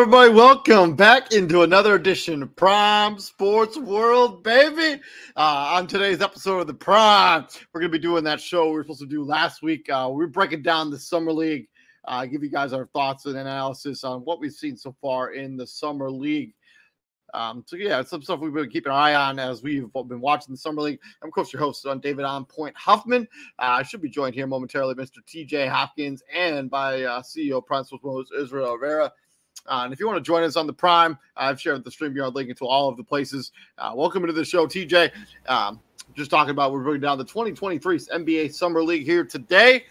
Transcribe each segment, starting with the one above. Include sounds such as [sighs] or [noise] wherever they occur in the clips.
everybody. Welcome back into another edition of Prime Sports World, baby. Uh, on today's episode of the Prime, we're going to be doing that show we were supposed to do last week. Uh, we are breaking down the Summer League, uh, give you guys our thoughts and analysis on what we've seen so far in the Summer League. Um, so yeah, some stuff we've been keeping an eye on as we've been watching the summer league. I'm of course your host on David on Point Huffman. Uh, I should be joined here momentarily, Mr. TJ Hopkins, and by uh, CEO Prime Sports World Israel Rivera. Uh, and if you want to join us on the Prime, I've shared the StreamYard link into all of the places. Uh, welcome to the show, TJ. Um, just talking about we're bringing down the 2023 NBA Summer League here today.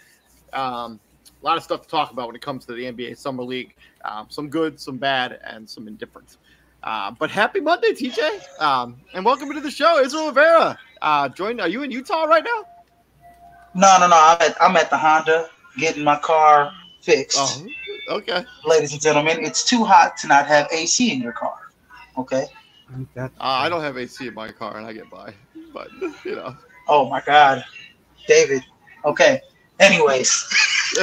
Um, a lot of stuff to talk about when it comes to the NBA Summer League. Um, some good, some bad, and some indifferent. Uh, but happy Monday, TJ, um, and welcome to the show, Israel Rivera. Uh, join. Are you in Utah right now? No, no, no. I'm at I'm at the Honda getting my car fixed. Oh, Okay. Ladies and gentlemen, it's too hot to not have AC in your car. Okay. Uh, I don't have AC in my car, and I get by. But you know. Oh my God, David. Okay. Anyways. [laughs]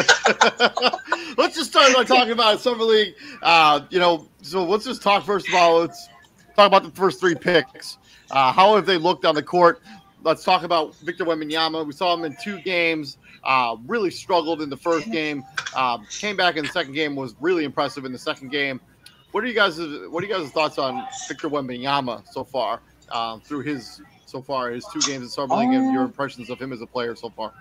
let's just start by talking about summer league. Uh, you know, so let's just talk first of all. Let's talk about the first three picks. Uh, how have they looked on the court? Let's talk about Victor Wembanyama. We saw him in two games. Uh, really struggled in the first game. Uh, came back in the second game. Was really impressive in the second game. What are you guys? What are you guys' thoughts on Victor Wembanyama so far um, through his so far his two games in summer league and your impressions of him as a player so far?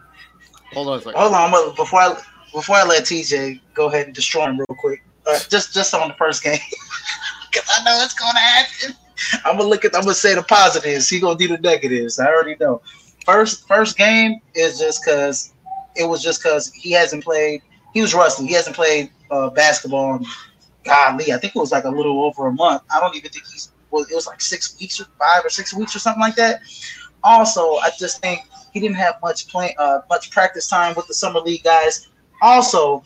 Hold on a second. Hold on, before I before I let TJ go ahead and destroy him real quick. Uh, just just on the first game, [laughs] because I know it's gonna happen. I'm gonna look at. I'm gonna say the positives. He gonna do the negatives. I already know. First first game is just because it was just because he hasn't played. He was rusty. He hasn't played uh, basketball. In, godly, I think it was like a little over a month. I don't even think he's. Well, it was like six weeks or five or six weeks or something like that. Also, I just think he didn't have much play, uh, much practice time with the summer league guys. Also,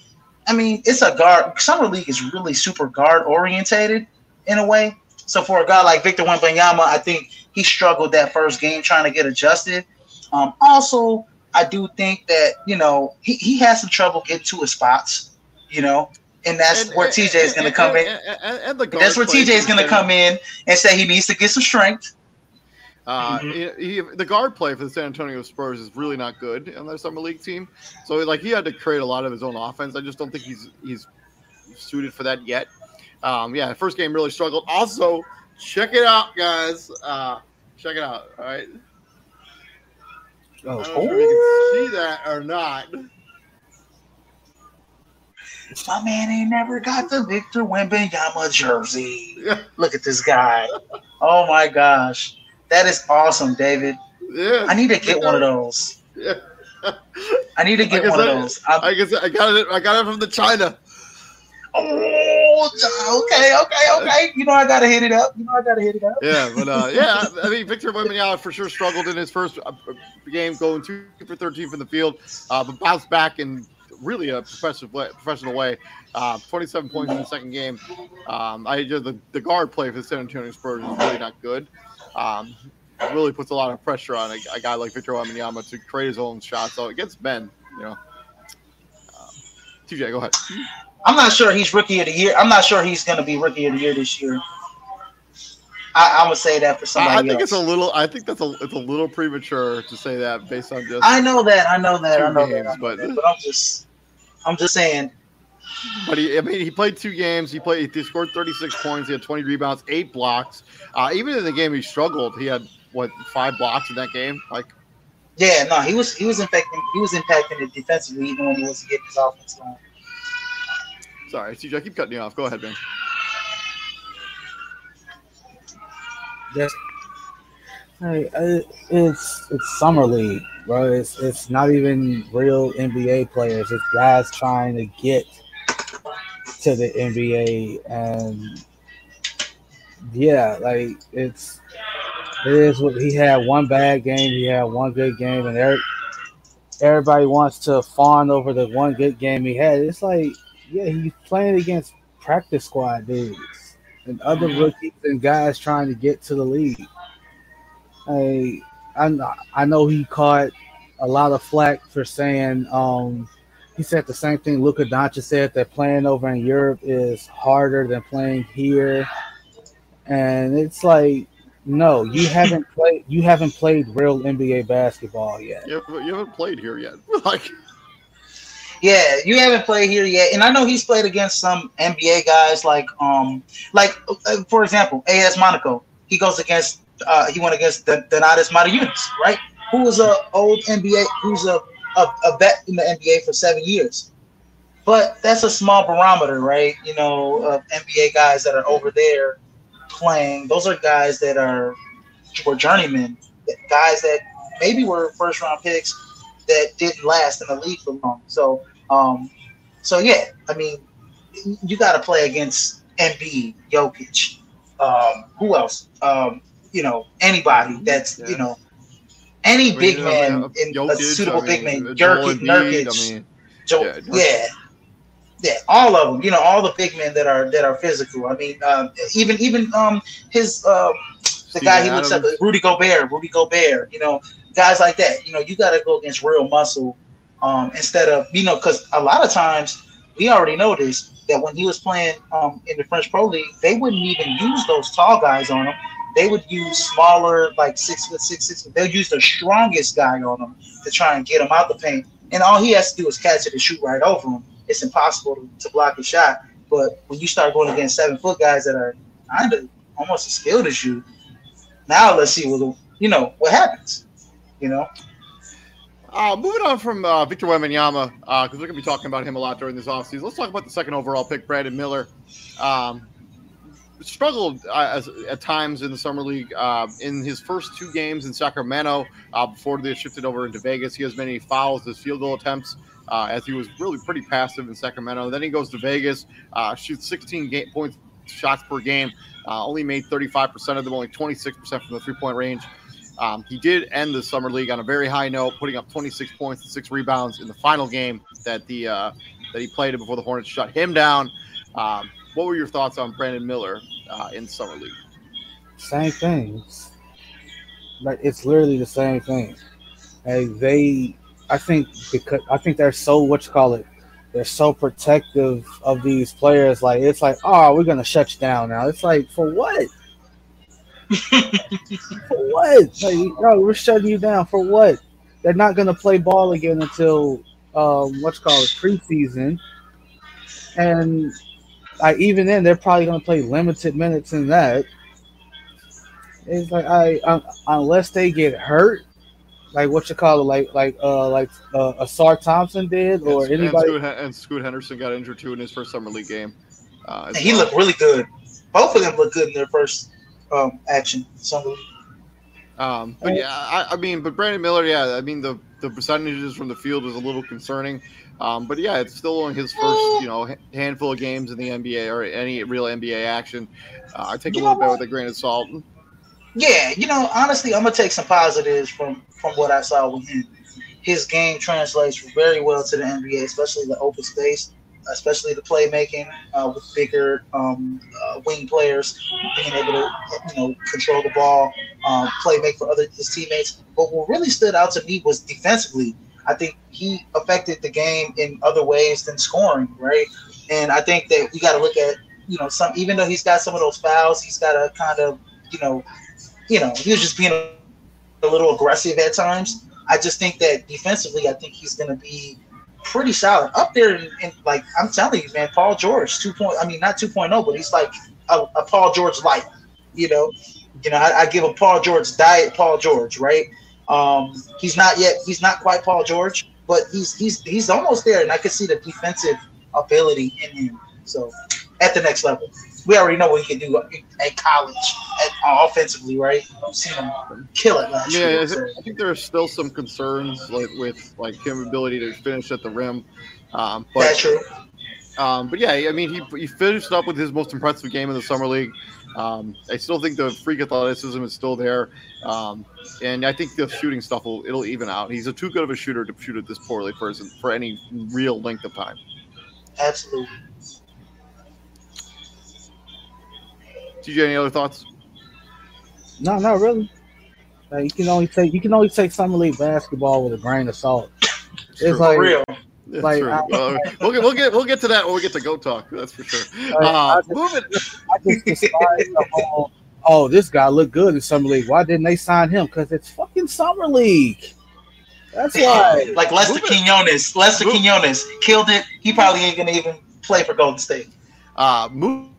I mean, it's a guard. Summer league is really super guard orientated in a way. So for a guy like Victor Wembanyama, I think he struggled that first game trying to get adjusted. Um, also, I do think that you know he, he has some trouble getting to his spots, you know, and that's and, where and, TJ is going to come in. And, that's where TJ is going to come in and say he needs to get some strength. Uh, mm-hmm. he, he, the guard play for the San Antonio Spurs is really not good on their summer league team. So like he had to create a lot of his own offense. I just don't think he's he's suited for that yet. Um, yeah, first game really struggled. Also, check it out, guys. Uh, check it out. All right. Oh. I don't oh. know if you can see that or not. My man ain't never got the Victor Wembanyama jersey. [laughs] Look at this guy. Oh my gosh. That is awesome, David. Yeah. I need to get yeah. one of those. Yeah. [laughs] I need to get one I, of those. I, I guess I got it. I got it from the China. Oh, okay, okay, okay. You know I gotta hit it up. You know I gotta hit it up. Yeah, but uh, yeah, I mean Victor Wembanyama for sure struggled in his first uh, game, going two for thirteen from the field, uh, but bounced back in really a professional way. Professional way. Uh, Twenty-seven points in the second game. Um, I the, the guard play for the San Antonio Spurs is really not good. Um, really puts a lot of pressure on a, a guy like Victor Wembanyama to create his own shots. So against Ben, you know. Um, TJ, go ahead. I'm not sure he's rookie of the year. I'm not sure he's going to be rookie of the year this year. I, I would say that for somebody. I think else. it's a little. I think that's a. It's a little premature to say that based on just. I know that. I know that. I know games, that. I know but, that, but I'm just. I'm just saying. But he, I mean, he played two games. He played. He scored 36 points. He had 20 rebounds, eight blocks. Uh, even in the game he struggled, he had what five blocks in that game. Like, yeah, no, he was he was impacting he was impacting it defensively even when he was getting his offense going. Sorry, CJ, I keep cutting you off. Go ahead, man. Just Hey, uh, it's it's summer league, bro. It's it's not even real NBA players. It's guys trying to get to the NBA, and yeah, like it's it is what he had one bad game, he had one good game, and every, everybody wants to fawn over the one good game he had. It's like, yeah, he's playing against practice squad dudes and other mm-hmm. rookies and guys trying to get to the league. I I, I know he caught a lot of flack for saying um, he said the same thing Luka Doncic said that playing over in Europe is harder than playing here, and it's like no, you [laughs] haven't played you haven't played real NBA basketball yet. You haven't, you haven't played here yet, [laughs] like. Yeah, you haven't played here yet, and I know he's played against some NBA guys like um like uh, for example, AS Monaco. He goes against uh, he went against the Donatas Motiejunas, right? Who was a old NBA, who's a, a, a vet in the NBA for seven years. But that's a small barometer, right? You know, of NBA guys that are over there playing. Those are guys that are were journeymen, guys that maybe were first round picks that didn't last in the league for long. So, um, so yeah, I mean, you got to play against Embiid, Jokic, um, who else? Um, you know anybody that's yeah. you know any I mean, big man I mean, in Jokic, a suitable big man, Nurkic, Nurkic, I mean, Joe, yeah, yeah, yeah, all of them. You know, all the big men that are that are physical. I mean, um, even even um his um the guy he looks up, Rudy Gobert, Rudy Gobert. You know, guys like that. You know, you got to go against real muscle um instead of you know because a lot of times we already know this that when he was playing um in the French Pro League, they wouldn't even use those tall guys on him they would use smaller, like six foot six, six foot. They'll use the strongest guy on him to try and get him out the paint. And all he has to do is catch it and shoot right over him. It's impossible to, to block a shot. But when you start going against seven foot guys that are kind of almost as skilled as you, now let's see what you know what happens. You know. Uh, moving on from uh, Victor Wembanyama, because uh, we're going to be talking about him a lot during this offseason. Let's talk about the second overall pick, Brandon Miller. Um, struggled uh, as, at times in the summer league. Uh, in his first two games in Sacramento, uh, before they shifted over into Vegas, he has many fouls as field goal attempts. Uh, as he was really pretty passive in Sacramento. Then he goes to Vegas, uh, shoots 16 game, points shots per game, uh, only made 35% of them, only 26% from the three point range. Um, he did end the summer league on a very high note, putting up 26 points and six rebounds in the final game that the that he played before the Hornets shut him down. Um, what were your thoughts on Brandon Miller uh, in summer league? Same things. Like it's literally the same thing. Like they, I think because I think they're so what you call it. They're so protective of these players. Like it's like, oh, we're gonna shut you down now. It's like for what? For what? Like, no, we're shutting you down for what? They're not gonna play ball again until um, what's called preseason, and I, even then, they're probably going to play limited minutes in that. It's like I um, unless they get hurt, like what you call it, like like uh like uh, Ausar Thompson did, or and, anybody. And Scoot, and Scoot, Henderson got injured too in his first summer league game. Uh, he well. looked really good. Both of them looked good in their first um, action league. Um, but yeah, I, I, mean, but Brandon Miller, yeah, I mean the the percentages from the field is a little concerning. Um, but yeah, it's still only his first, you know, handful of games in the NBA or any real NBA action. Uh, I take you a little bit with a grain of salt. Yeah, you know, honestly, I'm gonna take some positives from from what I saw with him. His game translates very well to the NBA, especially the open space, especially the playmaking uh, with bigger um, uh, wing players being able to, you know, control the ball, um, play make for other his teammates. But what really stood out to me was defensively I think he affected the game in other ways than scoring, right? And I think that we got to look at, you know, some even though he's got some of those fouls, he's got to kind of, you know, you know, he was just being a, a little aggressive at times. I just think that defensively, I think he's going to be pretty solid up there. And like I'm telling you, man, Paul George, two point. I mean, not 2.0, but he's like a, a Paul George light. You know, you know, I, I give a Paul George diet, Paul George, right? Um, he's not yet. He's not quite Paul George, but he's he's he's almost there, and I can see the defensive ability in him. So at the next level. We already know what he can do at college, at, uh, offensively, right? We've seen him kill it last Yeah, year. Think, I think there are still some concerns like with like him ability to finish at the rim. Um, but That's true. Um, but yeah, I mean, he, he finished up with his most impressive game in the summer league. Um, I still think the freak athleticism is still there, um, and I think the shooting stuff will it'll even out. He's a too good of a shooter to shoot it this poorly for for any real length of time. Absolutely. TJ, any other thoughts? No, not really. Like, you can only take you can only take summer league basketball with a grain of salt. It's True. like real. It's like, true. I- Uh, we'll get we'll get we'll get to that when we get to go talk. That's for sure. [laughs] I Uh, just- moving. I just despise whole. Oh, this guy looked good in summer league. Why didn't they sign him? Because it's fucking summer league. That's why. [laughs] Like Lester Move it. Quinones. Lester Move- Quinones killed it. He probably ain't gonna even play for Golden State. Uh, move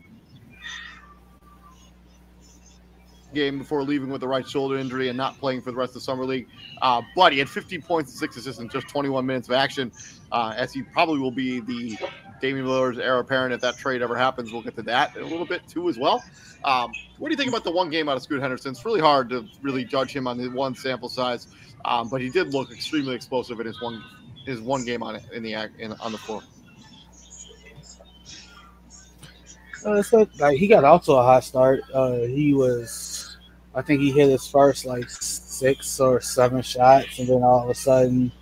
game before leaving with a right shoulder injury and not playing for the rest of the summer league. Uh, but he had 15 points and six assists in just 21 minutes of action, uh, as he probably will be the Damian Lillard's heir apparent if that trade ever happens. We'll get to that a little bit too as well. Um, what do you think about the one game out of Scoot Henderson? It's really hard to really judge him on the one sample size, um, but he did look extremely explosive in his one his one game on in the in, on the floor. Uh, like, like he got off to a hot start. Uh, he was, I think he hit his first like six or seven shots, and then all of a sudden,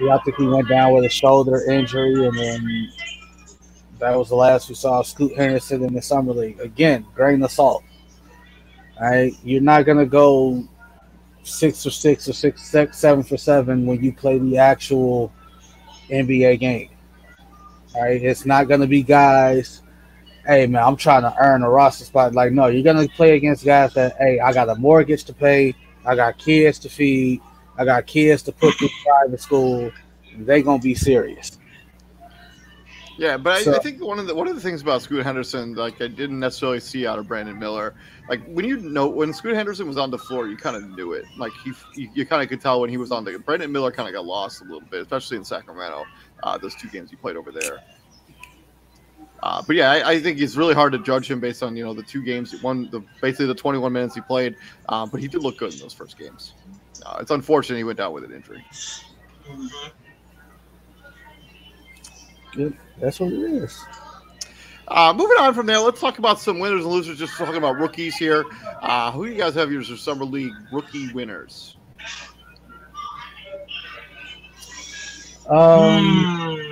yeah, I think he went down with a shoulder injury, and then that was the last we saw Scoot Henderson in the summer league. Again, grain of salt. Right, you're not gonna go six for six or six, six seven for seven when you play the actual NBA game. All right, it's not gonna be guys hey man, I'm trying to earn a roster spot. Like, no, you're gonna play against guys that, hey, I got a mortgage to pay, I got kids to feed, I got kids to put through private school. They gonna be serious. Yeah, but I, I think one of the one of the things about Scoot Henderson, like I didn't necessarily see out of Brandon Miller, like when you know when Scoot Henderson was on the floor, you kind of knew it. Like he, you, you kind of could tell when he was on the. Brandon Miller kind of got lost a little bit, especially in Sacramento. Uh, those two games he played over there. Uh, but yeah, I, I think it's really hard to judge him based on you know the two games, one the basically the 21 minutes he played. Uh, but he did look good in those first games. Uh, it's unfortunate he went down with an injury. Yep, That's what it is. Uh, moving on from there, let's talk about some winners and losers. Just talking about rookies here. Uh, who do you guys have yours for summer league rookie winners? Um, Hmm.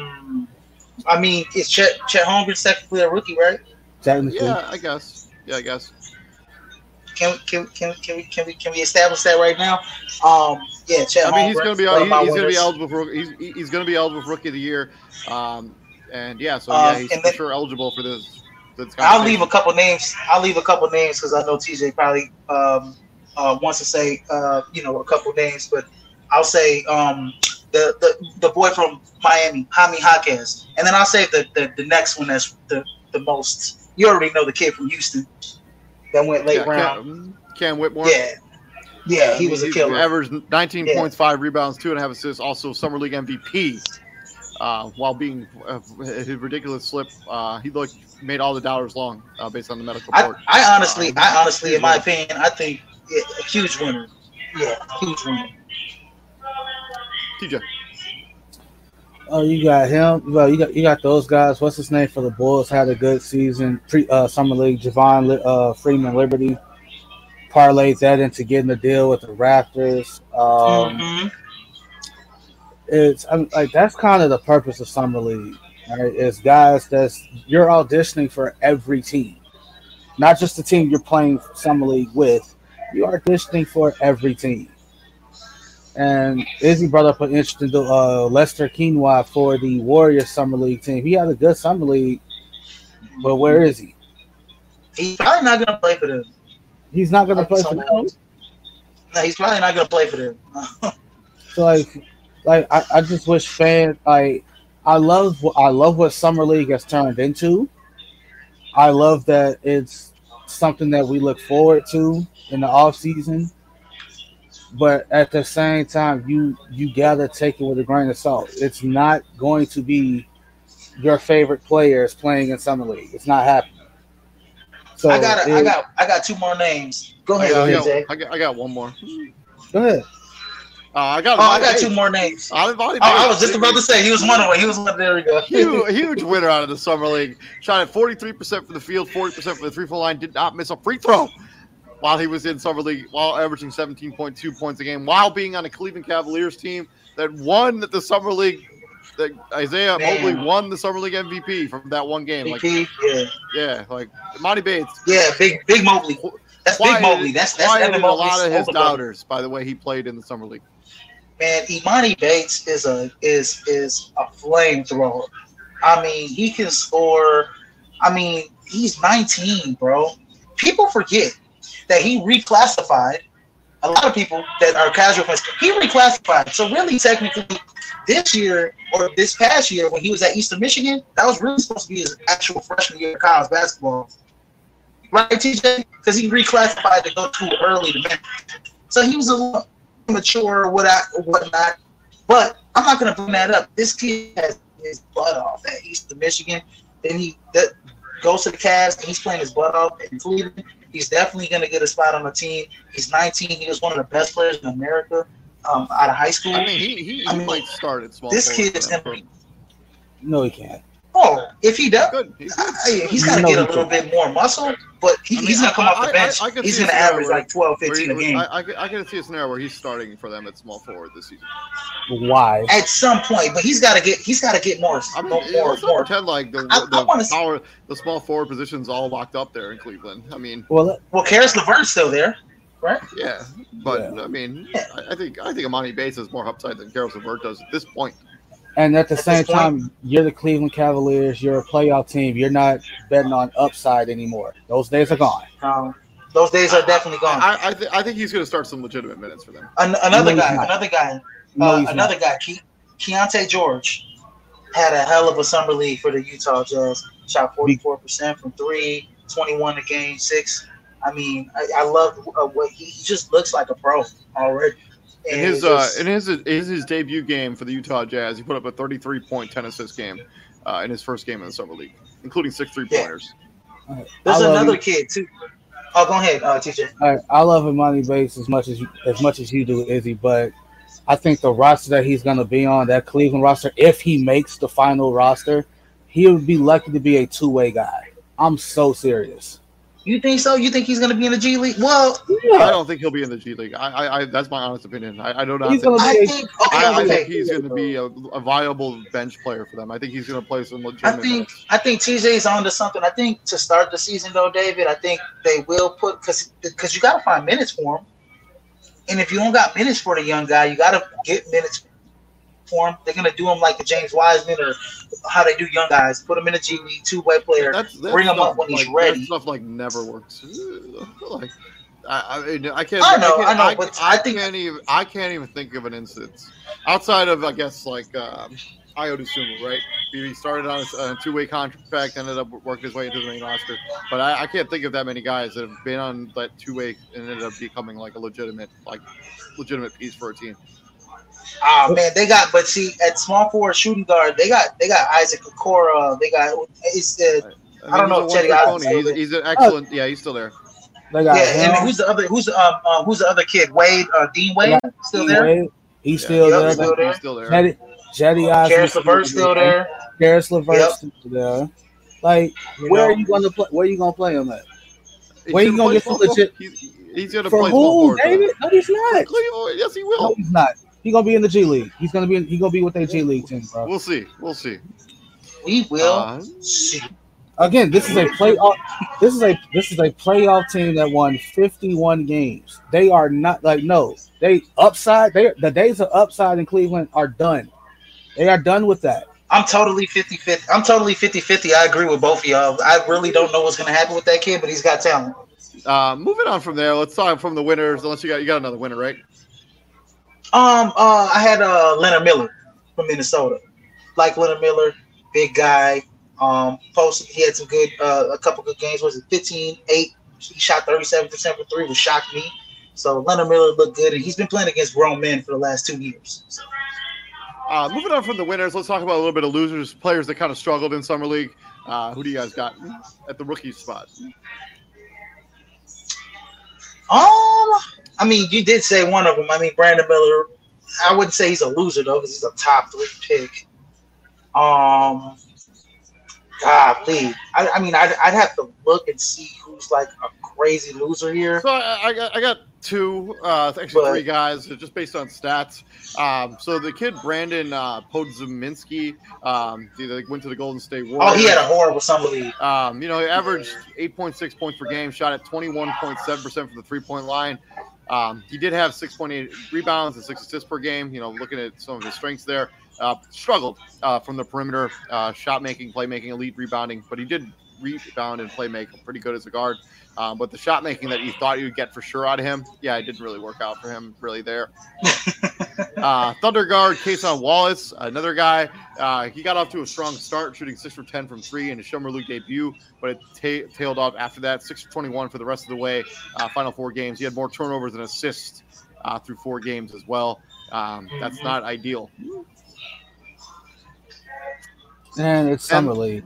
I mean, is Chet, Chet Holmgren technically a rookie, right? technically, Yeah, I guess. Yeah, I guess. Can we can, can, can we can we can we establish that right now? Um, yeah, Chet. I mean, he's going to be one of he's, going to be eligible for he's he's going to be eligible for rookie of the year. Um, and yeah, so Um, yeah, he's and for then- sure eligible for this. this I'll leave a couple names. I'll leave a couple names because I know TJ probably um, uh, wants to say uh, you know a couple names, but I'll say um, the, the the boy from Miami, Jaime Jaquez, and then I'll say the, the the next one that's the the most. You already know the kid from Houston that went late Yeah, round. Cam, Cam Whitmore. Yeah, yeah, he mean, was a killer. Averaged 19 Yeah. points, five rebounds, two and a half assists. Also, summer league MVP. Uh, while being uh, his ridiculous slip, uh, he looked made all the dollars long uh, based on the medical I, report. I honestly, Um, I honestly, in my opinion, I think yeah, a huge winner. Yeah, huge winner. TJ. Oh, you got him. Well, you got you got those guys. What's his name for the Bulls? Had a good season. Pre uh, summer league. Javon Li- uh, Freeman Liberty parlayed that into getting a deal with the Raptors. Um, Mhm. It's I'm, like that's kind of the purpose of summer league. Right? It's guys that's you're auditioning for every team, not just the team you're playing summer league with. You're auditioning for every team. And Izzy brought up an interesting uh, Lester Quinoa for the Warriors summer league team. He had a good summer league, but where is he? He's probably not gonna play for them. He's not going to play for them. else. No, he's probably not gonna play for them. [laughs] So like, like I, I just wish fans like I love I love what summer league has turned into. I love that it's something that we look forward to in the off season. But at the same time, you you gotta take it with a grain of salt. It's not going to be your favorite players playing in summer league. It's not happening. So I got I it- got I got two more names. Go I ahead, got, I, got, I, got, I got one more. Go ahead. Uh, I got. Oh, I got Monty two more names. Oh, Uh, Monty I was just about to say he was one of them. He was one. There we go. huge, huge winner out of the summer league. Shot at 43% from the field, 40% from the three point line. Did not miss a free throw while he was in summer league, while averaging 17.2 points a game, while being on a Cleveland Cavaliers team that won the summer league. That Isaiah Man. Mobley won the summer league MVP from that one game. Like, yeah, yeah, like Monty Bates yeah, big big Mobley. That's big quieted- Mobley. That's that's Evan a lot of his doubters by the way he played in the summer league. Man, Emoni Bates is a is is a flamethrower. I mean, he can score. I mean, he's 19, bro. People forget that he reclassified. A lot of people that are casual fans, he reclassified. So really, technically, this year or this past year when he was at Eastern Michigan, that was really supposed to be his actual freshman year of college basketball, right, TJ? Because he reclassified to go too early to. So he was a little mature what whatnot. But I'm not gonna bring that up. This kid has his butt off at Eastern Michigan. Then he that goes to the Cavs and he's playing his butt off in Cleveland. He's definitely gonna get a spot on the team. He's 19. He was one of the best players in America um, out of high school. I mean, he he, he I mean, might start at small. this kid is for gonna be. No, he can't. Oh, if he does, good. He's good. I- he's got to get a little can't. bit more muscle, but he, I mean, he's going I- to come off the bench. I- I could he's going to average where- like 12, 15 he- a game. I, I, can- I can see a scenario where he's starting for them at small forward this season. Why? At some point, but he's got to get he's got to get more I mean, more yeah, more, let's more. pretend like the, I- I the wanna see- power, the small forward position's all locked up there in Cleveland. I mean, Well, Well, Caris LeVert's still there, right? yeah, but Yeah. I mean, Yeah. I, I think I think Emoni Bates has more upside than Caris LeVert does at this point. And at the At this same point- time, you're the Cleveland Cavaliers. You're a playoff team. You're not betting on upside anymore. Those days are gone. Um, those days are definitely gone. I I, th- I think he's going to start some legitimate minutes for them. An- another No, guy, another guy, No, uh, he's another not. guy, Ke- Keyonte George had a hell of a summer league for the Utah Jazz. Shot 44% from three, 21 a game, six. I mean, I, I love uh, what he, he just looks like a pro already. In his it uh, in his in his debut game for the Utah Jazz, he put up a 33 point 10 assist game uh, in his first game in the summer league, including six three pointers. I there's love another you. kid too. Oh, go ahead, uh, TJ. I, I love Emoni Bates as much as you, as much as you do, Izzy. But I think the roster that he's going to be on, that Cleveland roster, if he makes the final roster, he would be lucky to be a two way guy. I'm so serious. You think so? You think he's going to be in the G League? Well, I don't think he'll be in the G League. I, I, I that's my honest opinion. I, I do not. he's think- going to I think. Okay, I, I okay. think he's going to be a, a viable bench player for them. I think he's going to play some legitimate. I legitimate. think minutes. I think TJ's onto something. I think to start the season though, David, I think they will put because because you got to find minutes for him. And if you don't got minutes for the young guy, you got to get minutes for him. They're gonna do him like the James Wiseman or how they do young guys. Put him in a G League two way player. That's, that's bring him up when he's ready. Stuff like never works. [laughs] Like, I, I, mean, I can't. I know, can't, I know, but I, I think- can't even. I can't even think of an instance outside of I guess like um, Io Sumo, right? He started on a two-way contract, ended up working his way into the main roster. But I, I can't think of that many guys that have been on that two-way and ended up becoming like a legitimate, like legitimate piece for a team. Ah man, they got but see at small forward shooting guard, they got they got Isaac Okoro. They got it's uh, I don't know he's if Chetty one-trick Osmond's pony. still He's, he's an excellent. Yeah, he's still there. they got yeah. And who's the other? Who's the um uh, who's the other kid? Wade uh, Dean Wade still there. Wade, He's Yeah, still Yep, there. he's still there. He's still there. Jetty, Cedi Osman Caris LeVert's still there. Caris LeVert Yep. still there. Like, You where know? are you going to play? Where are you going to play him at? He's Where you gonna get some legit- He's, he's going to For play small who, forward. David? No, he's not. Cleveland, yes, he will. No, will. he's not. He's gonna be in the G League. He's gonna be. In, he's gonna be with their G League team, bro. We'll see. We'll see. We will Uh, see. Again, this is a playoff. This is a this is a playoff team that won 51 games. They are not like no. They upside. They the days of upside in Cleveland are done. They are done with that. I'm totally 50 50. I'm totally 50 50. I agree with both of y'all. I really don't know what's going to happen with that kid, but he's got talent. uh, moving on from there, let's talk from the winners. Unless you got you got another winner, right? Um, uh, I had uh Leonard Miller from Minnesota. Like Leonard Miller, big guy. Um, posted he had some good uh a couple good games. Was it 15, 8? He shot 37% for three, which shocked me. So Leonard Miller looked good, and he's been playing against grown men for the last two years. So, Uh, moving on from the winners, let's talk about a little bit of losers, players that kind of struggled in summer league. Uh, who do you guys got at the rookie spot? Um, I mean, you did say one of them. I mean, Brandon Miller. I wouldn't say he's a loser though, because he's a top three pick. Um, golly, I, I mean, I'd, I'd have to look and see who's like a crazy loser here. So I, I got I got two, uh, actually But- three guys, uh, just based on stats. Um, so the kid Brandon uh, Podziemski, um, he like, went to the Golden State Warriors. Oh, he had a horrible summer league. Um, you know, he averaged 8.6 points per game, shot at 21.7% from the three point line. Um, he did have 6.8 rebounds and six assists per game. You know, looking at some of his strengths there, uh, struggled uh, from the perimeter, uh, shot making, playmaking, elite rebounding, but he did rebound and play make pretty good as a guard. Um, but the shot making that you thought you would get for sure out of him, yeah, it didn't really work out for him really there. [laughs] uh, Thunder guard Kason Wallace, another guy. Uh, he got off to a strong start, shooting six for ten from three in his Summer League debut, but it ta- tailed off after that. Six for twenty-one for the rest of the way. Uh, final four games, he had more turnovers than assists uh, through four games as well. Um, that's Mhm. not ideal. And it's summer league.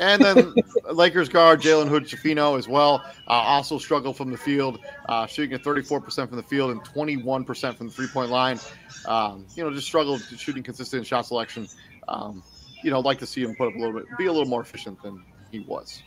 And then Lakers guard Jalen Hood Schifino as well, uh, also struggled from the field, uh, shooting at 34% from the field and 21% from the three point line. Um, you know, just struggled shooting consistent shot selection. Um, you know, like to see him put up a little bit, be a little more efficient than he was.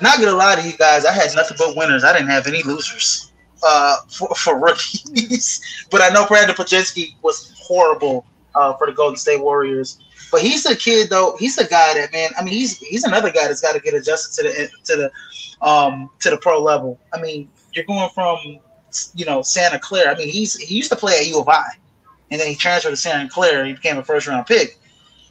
Not gonna lie to you guys, I had nothing but winners. I didn't have any losers uh, for, for rookies. [laughs] but I know Brandon Podziemski was horrible uh, for the Golden State Warriors. But he's a kid though. He's a guy that man. I mean, he's he's another guy that's got to get adjusted to the to the um to the pro level. I mean, you're going from you know Santa Clara. I mean, he's he used to play at U of I, and then he transferred to Santa Clara. He became a first round pick.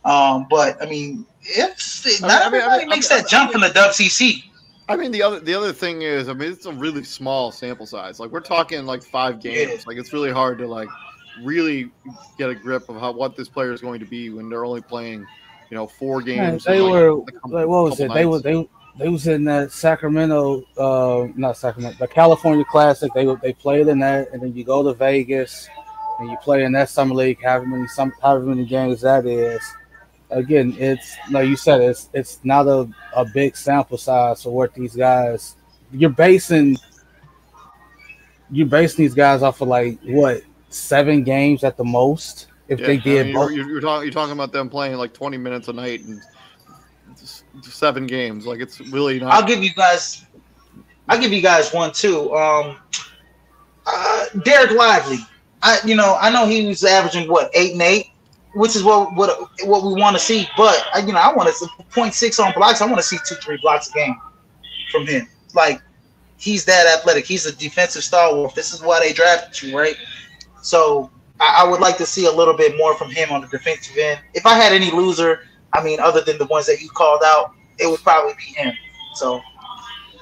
Um, but I mean, if not I mean- everybody I mean- makes I that mean- jump from the WCC. I mean, the other the other thing is, I mean, it's a really small sample size. Like we're talking like five games. Yeah. Like it's really hard to like really get a grip of how what this player is going to be when they're only playing, you know, four games. they like, were like what was it? couple They were they they was in that Sacramento, uh, not Sacramento, the California Classic. They they played in that, and then you go to Vegas and you play in that summer league. However many some however many games that is. Again, it's like you said, it's it's not a, a big sample size for what these guys. You're basing you're basing these guys off of like what seven games at the most. If Yeah, they I did mean, you're, you're, you're talking you're talking about them playing like 20 minutes a night and seven games. Like it's really not. I'll give you guys. I'll give you guys one too. Um, uh, Dereck Lively. I, you know, I know he was averaging what eight and eight, which is what what what we want to see. But you know, I want to point six on blocks. I want to see two three blocks a game from him. Like he's that athletic. He's a defensive stalwart. This is why they drafted you, right? So I, I would like to see a little bit more from him on the defensive end. If I had any loser, I mean, other than the ones that you called out, it would probably be him. So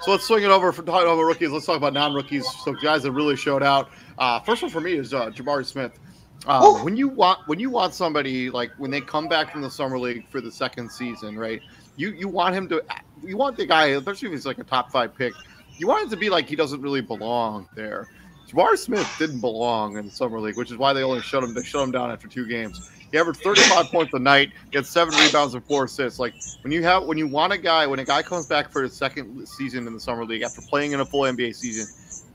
So let's swing it over for talking about rookies. Let's talk about non-rookies. So guys that really showed out. Uh, first one for me is uh, Jabari Smith. Ooh. when you want when you want somebody like when they come back from the summer league for the second season, right? You you want him to you want the guy, especially if he's like a top five pick. You want it to be like he doesn't really belong there. Jabari Smith didn't belong in the summer league, which is why they only shut him. They shut him down after two games. He averaged 35 [laughs] points a night. He had seven rebounds and four assists. Like when you have when you want a guy when a guy comes back for his second season in the summer league after playing in a full NBA season,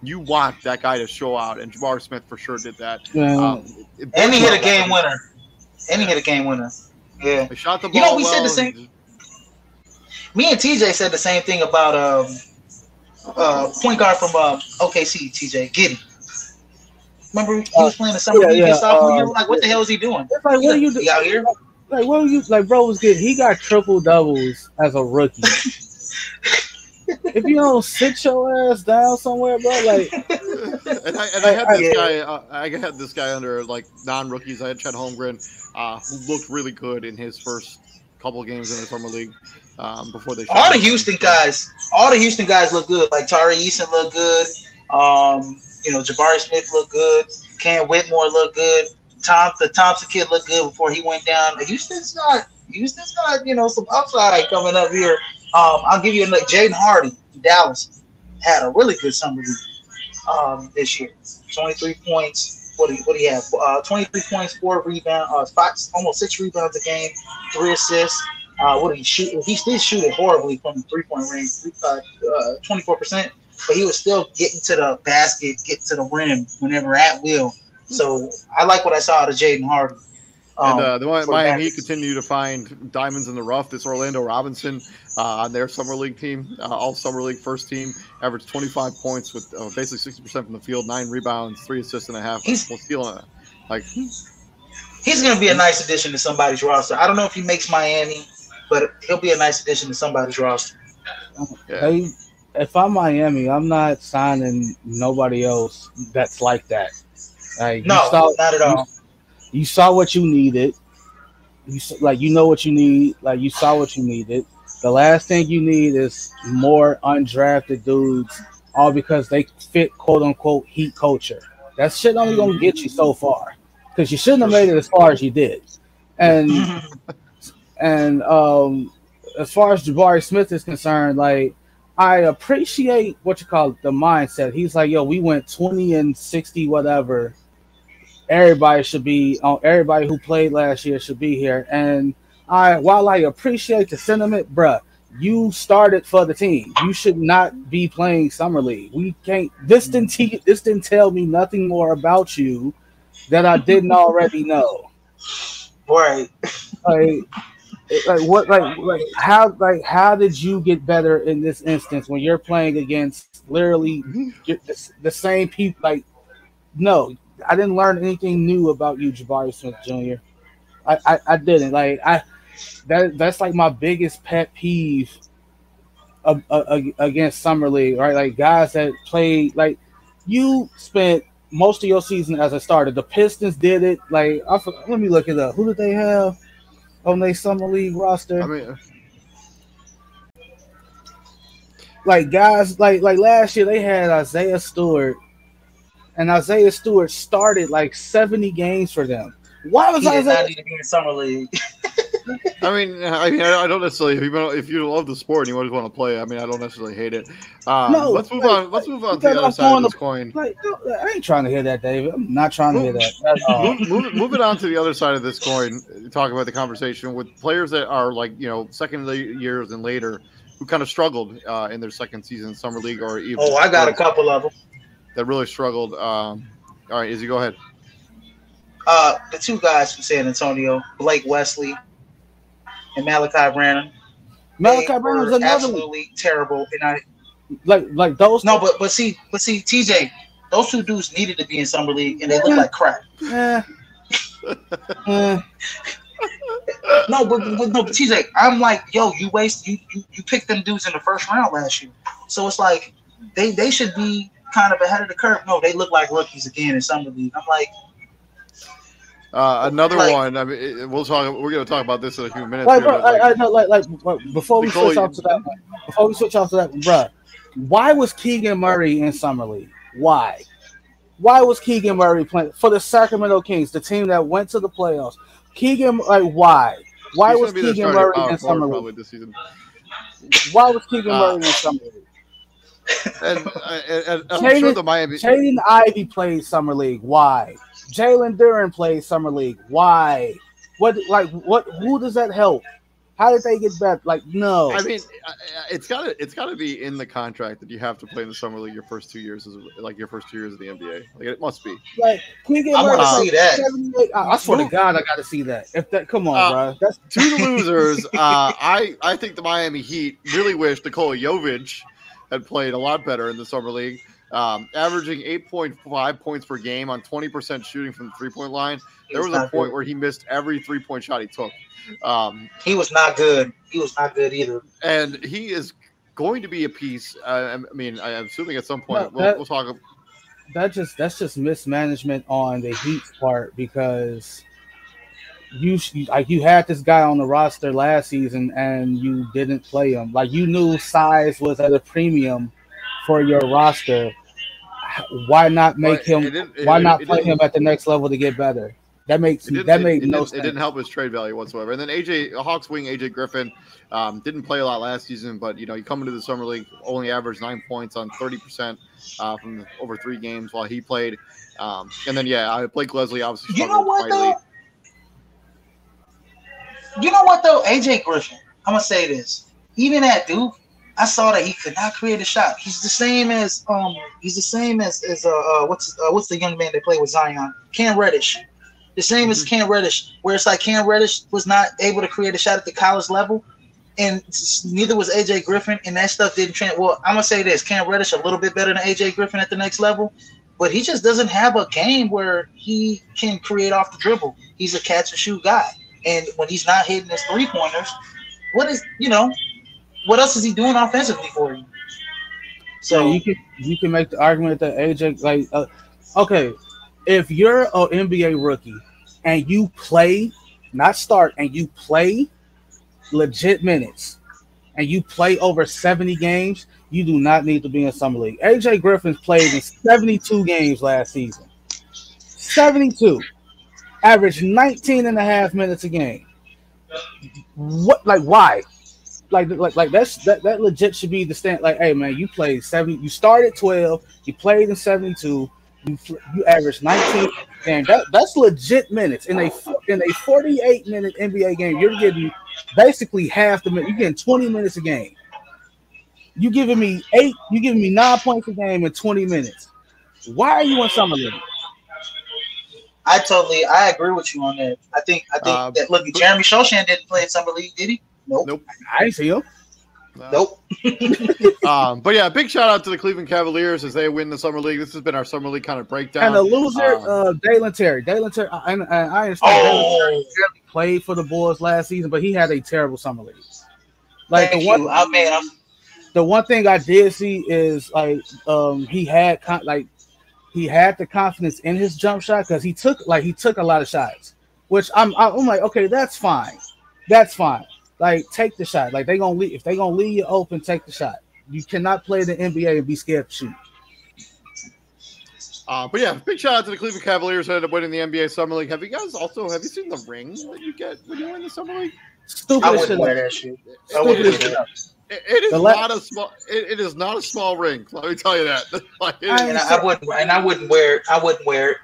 you want that guy to show out. And Jabari Smith for sure did that. man, Um, and he hit a game winner. And he hit a game winner. Yeah. They shot the ball. You know, we said the same- Me and TJ said the same thing about um uh point guard from um OKC, TJ Giddey. Remember he was playing the summer yeah, league yeah, his sophomore uh, year? Like, what the hell is he doing? it's like what are you He doing? out here? Like what are you like, bro? Was good. He got triple doubles as a rookie. [laughs] if you don't sit your ass down somewhere, bro, like [laughs] and I, and I had this guy. Uh, I had this guy under like non-rookies. I had Chet Holmgren, uh, who looked really good in his first couple games in the summer league um, before they. All the. Houston guys, all the Houston guys look good. Like Tari Eason look good. Um, you know, Jabari Smith looked good. Cam Whitmore looked good. Tom the Thompson kid looked good before he went down. Houston's got Houston's got, you know, some upside coming up here. Um, I'll give you another Jaden Hardy, Dallas, had a really good summer league um, this year. 23 points. What do you, what do you have? Uh, 23 points, four rebounds, uh, five, almost six rebounds a game, three assists. Uh, what did he shoot? He did shoot it horribly from the three point range, uh, twenty four percent, but he was still getting to the basket, getting to the rim whenever at will. So I like what I saw out of Jaden Hardy. Um, and uh, the Miami Heat continue to find diamonds in the rough. This Orlando Robinson uh, on their summer league team, uh, all summer league first team, averaged 25 points with uh, basically 60% from the field, nine rebounds, three assists and a half. He's stealing it. Like he's going to be a nice addition to somebody's roster. I don't know if he makes Miami, but he'll be a nice addition to somebody's roster. Yeah. Hey, if I'm Miami, I'm not signing nobody else that's like that. Like, no, saw, not at all. You, you, saw what you needed. You like you know what you need. Like you saw what you needed. The last thing you need is more undrafted dudes, all because they fit quote unquote heat culture. That shit only gonna get you so far because you shouldn't have made it as far as you did. And [laughs] and um, as far as Jabari Smith is concerned, like I appreciate what you call it, the mindset. He's like, yo, we went 20 and 60, whatever. Everybody should be on. Everybody who played last year should be here. And I, while I appreciate the sentiment, bruh, you started for the team. You should not be playing summer league. We can't. This didn't. Te- this didn't tell me nothing more about you that I didn't already know. [laughs] Right. Like, like what? Like, like how? Like how did you get better in this instance when you're playing against literally the, the same people? Like, no, I didn't learn anything new about you, Jabari Smith Jr. I, I, I didn't. Like, I that that's like my biggest pet peeve. Of, of, against summer league, right? Like guys that played like you spent most of your season as a starter. The Pistons did it. Like, I, let me look it up. Who did they have on their summer league roster? I mean, uh, like guys, like like last year they had Isaiah Stewart, and Isaiah Stewart started like seventy games for them. Why was he Isaiah? Not need to be in summer league. [laughs] [laughs] I mean, I mean, I don't necessarily. If you if you love the sport and you always want to play, I mean, I don't necessarily hate it. Um, no, let's move like, on. Let's move on to the other side of this the, coin. Like, I ain't trying to hear that, David. I'm not trying to hear that. Move, move, move, it on to the other side of this coin. Talk about the conversation with players that are like you know second years and later, who kind of struggled uh, in their second season summer league or even. Oh, I got a couple of them that really struggled. Um, all right, Izzy, go ahead. Uh, the two guys from San Antonio, Blake Wesley and Malachi Branham. Malachi Branham was another absolutely one. terrible, and I like like those. No, but but see, but see, TJ, those two dudes needed to be in summer league, and they look like crap. Yeah. [laughs] [laughs] no, but, but no, but TJ, I'm like, yo, you waste you, you you picked them dudes in the first round last year, so it's like they they should be kind of ahead of the curve. No, they look like rookies again in summer league. I'm like, uh, another like, one. I mean, we'll talk. We're going to talk about this in a few minutes. Like, here, bro, like, I, I know, like, like, before we switch off to that, before we switch off to that, bro, why was Keegan Murray in summer league? Why? Why was Keegan Murray playing for the Sacramento Kings, the team that went to the playoffs? Keegan, like, why? Why was Keegan Murray in summer league? This season. Why was Keegan uh, Murray in summer league? and, uh, and, and I'm sure the Miami. Jaden Ivey played summer league. Why? Jalen Duren plays summer league. Why? What like what? Who does that help? How did they get better? Like no. I mean, it's got to it's got to be in the contract that you have to play in the summer league your first two years, as like your first two years of the NBA. Like it must be. Like can you get I want to see that. I, I swear to God, I got to see that. If that, come on, uh, bro. That's to the losers. [laughs] uh, I I think the Miami Heat really wish Nikola Jovic had played a lot better in the summer league um, averaging 8.5 points per game on 20% shooting from the three point line. There was, was a point good. where he missed every three point shot he took. Um, he was not good. He was not good either. And he is going to be a piece. Uh, I mean, I'm assuming at some point no, that, we'll, we'll talk. That just that's just mismanagement on the Heat part because you like you had this guy on the roster last season and you didn't play him. Like you knew size was at a premium for your roster, why not make him? It, it, why not play him at the next level to get better? That makes that made no sense. It didn't help his trade value whatsoever. And then AJ Hawks wing AJ Griffin um, didn't play a lot last season, but you know he come into the summer league only averaged nine points on thirty percent uh, from over three games while he played. Um, and then yeah, I Blake Wesley obviously. You know what though? You know what though, AJ Griffin I'm gonna say this. Even at Duke, I saw that he could not create a shot. He's the same as um he's the same as as uh, uh what's uh, what's the young man that played with Zion? Cam Reddish. The same mm-hmm. as Cam Reddish, where it's like Cam Reddish was not able to create a shot at the college level, and neither was AJ Griffin, and that stuff didn't trend. Well, I'm gonna say this: Cam Reddish a little bit better than AJ Griffin at the next level, but he just doesn't have a game where he can create off the dribble. He's a catch and shoot guy, and when he's not hitting his three pointers, what is you know, what else is he doing offensively for you? So yeah, you can you can make the argument that AJ like uh, okay, if you're an NBA rookie and you play, not start, and you play legit minutes, and you play over 70 games, you do not need to be in summer league. AJ Griffin's played in 72 games last season. 72. Average 19 and a half minutes a game. What like why? Like like like that's that, that legit should be the stand like hey man, you played 70 you started 12, you played in 72, you you averaged 19 and that that's legit minutes in a in a 48 minute NBA game. You're getting basically half the minute. You're getting 20 minutes a game. You giving me eight, you giving me nine points a game in 20 minutes. Why are you in summer league? I totally I agree with you on that. I think I think uh, that look Jeremy Sochan didn't play in summer league, did he? Nope. Nope. I didn't see him. nope. [laughs] um, but yeah, big shout out to the Cleveland Cavaliers as they win the summer league. This has been our summer league kind of breakdown. And the loser, um, uh, Dalen Terry. Dalen Terry, I, I, I understand. Oh. played for the Bulls last season, but he had a terrible summer league. Like Thank the one, you. I mean, I'm, the one thing I did see is like um he had con- like he had the confidence in his jump shot because he took like he took a lot of shots, which I'm I'm like okay that's fine, that's fine. Like take the shot. Like they gonna leave if they gonna leave you open, take the shot. You cannot play the NBA and be scared to shoot. Uh, but yeah, big shout out to the Cleveland Cavaliers who ended up winning the NBA Summer League. Have you guys also have you seen the ring that you get when you win the Summer League? Stupid I wouldn't wear that shit. I wouldn't wear that it is not a small. It, it is not a small ring. Let me tell you that. [laughs] like, and I, I, wouldn't. And I wouldn't wear. I wouldn't wear it.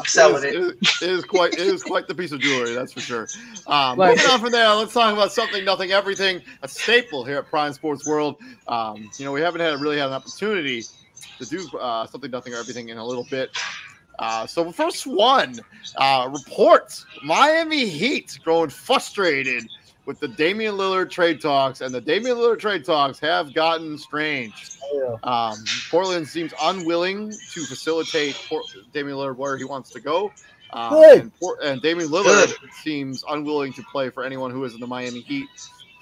I'm selling it. Is, it. it is quite. It is quite the piece of jewelry. That's for sure. Um, like, moving on from there, let's talk about something, nothing, everything. A staple here at Prime Sports World. Um, you know, we haven't had really had an opportunity to do uh, something, nothing, or everything in a little bit. Uh, so the first one uh, reports Miami Heat growing frustrated with the Damian Lillard trade talks, and the Damian Lillard trade talks have gotten strange. Yeah. Um, Portland seems unwilling to facilitate Port- Damian Lillard where he wants to go. Um, and, Port- and Damian Lillard Good. seems unwilling to play for anyone who is in the Miami Heat.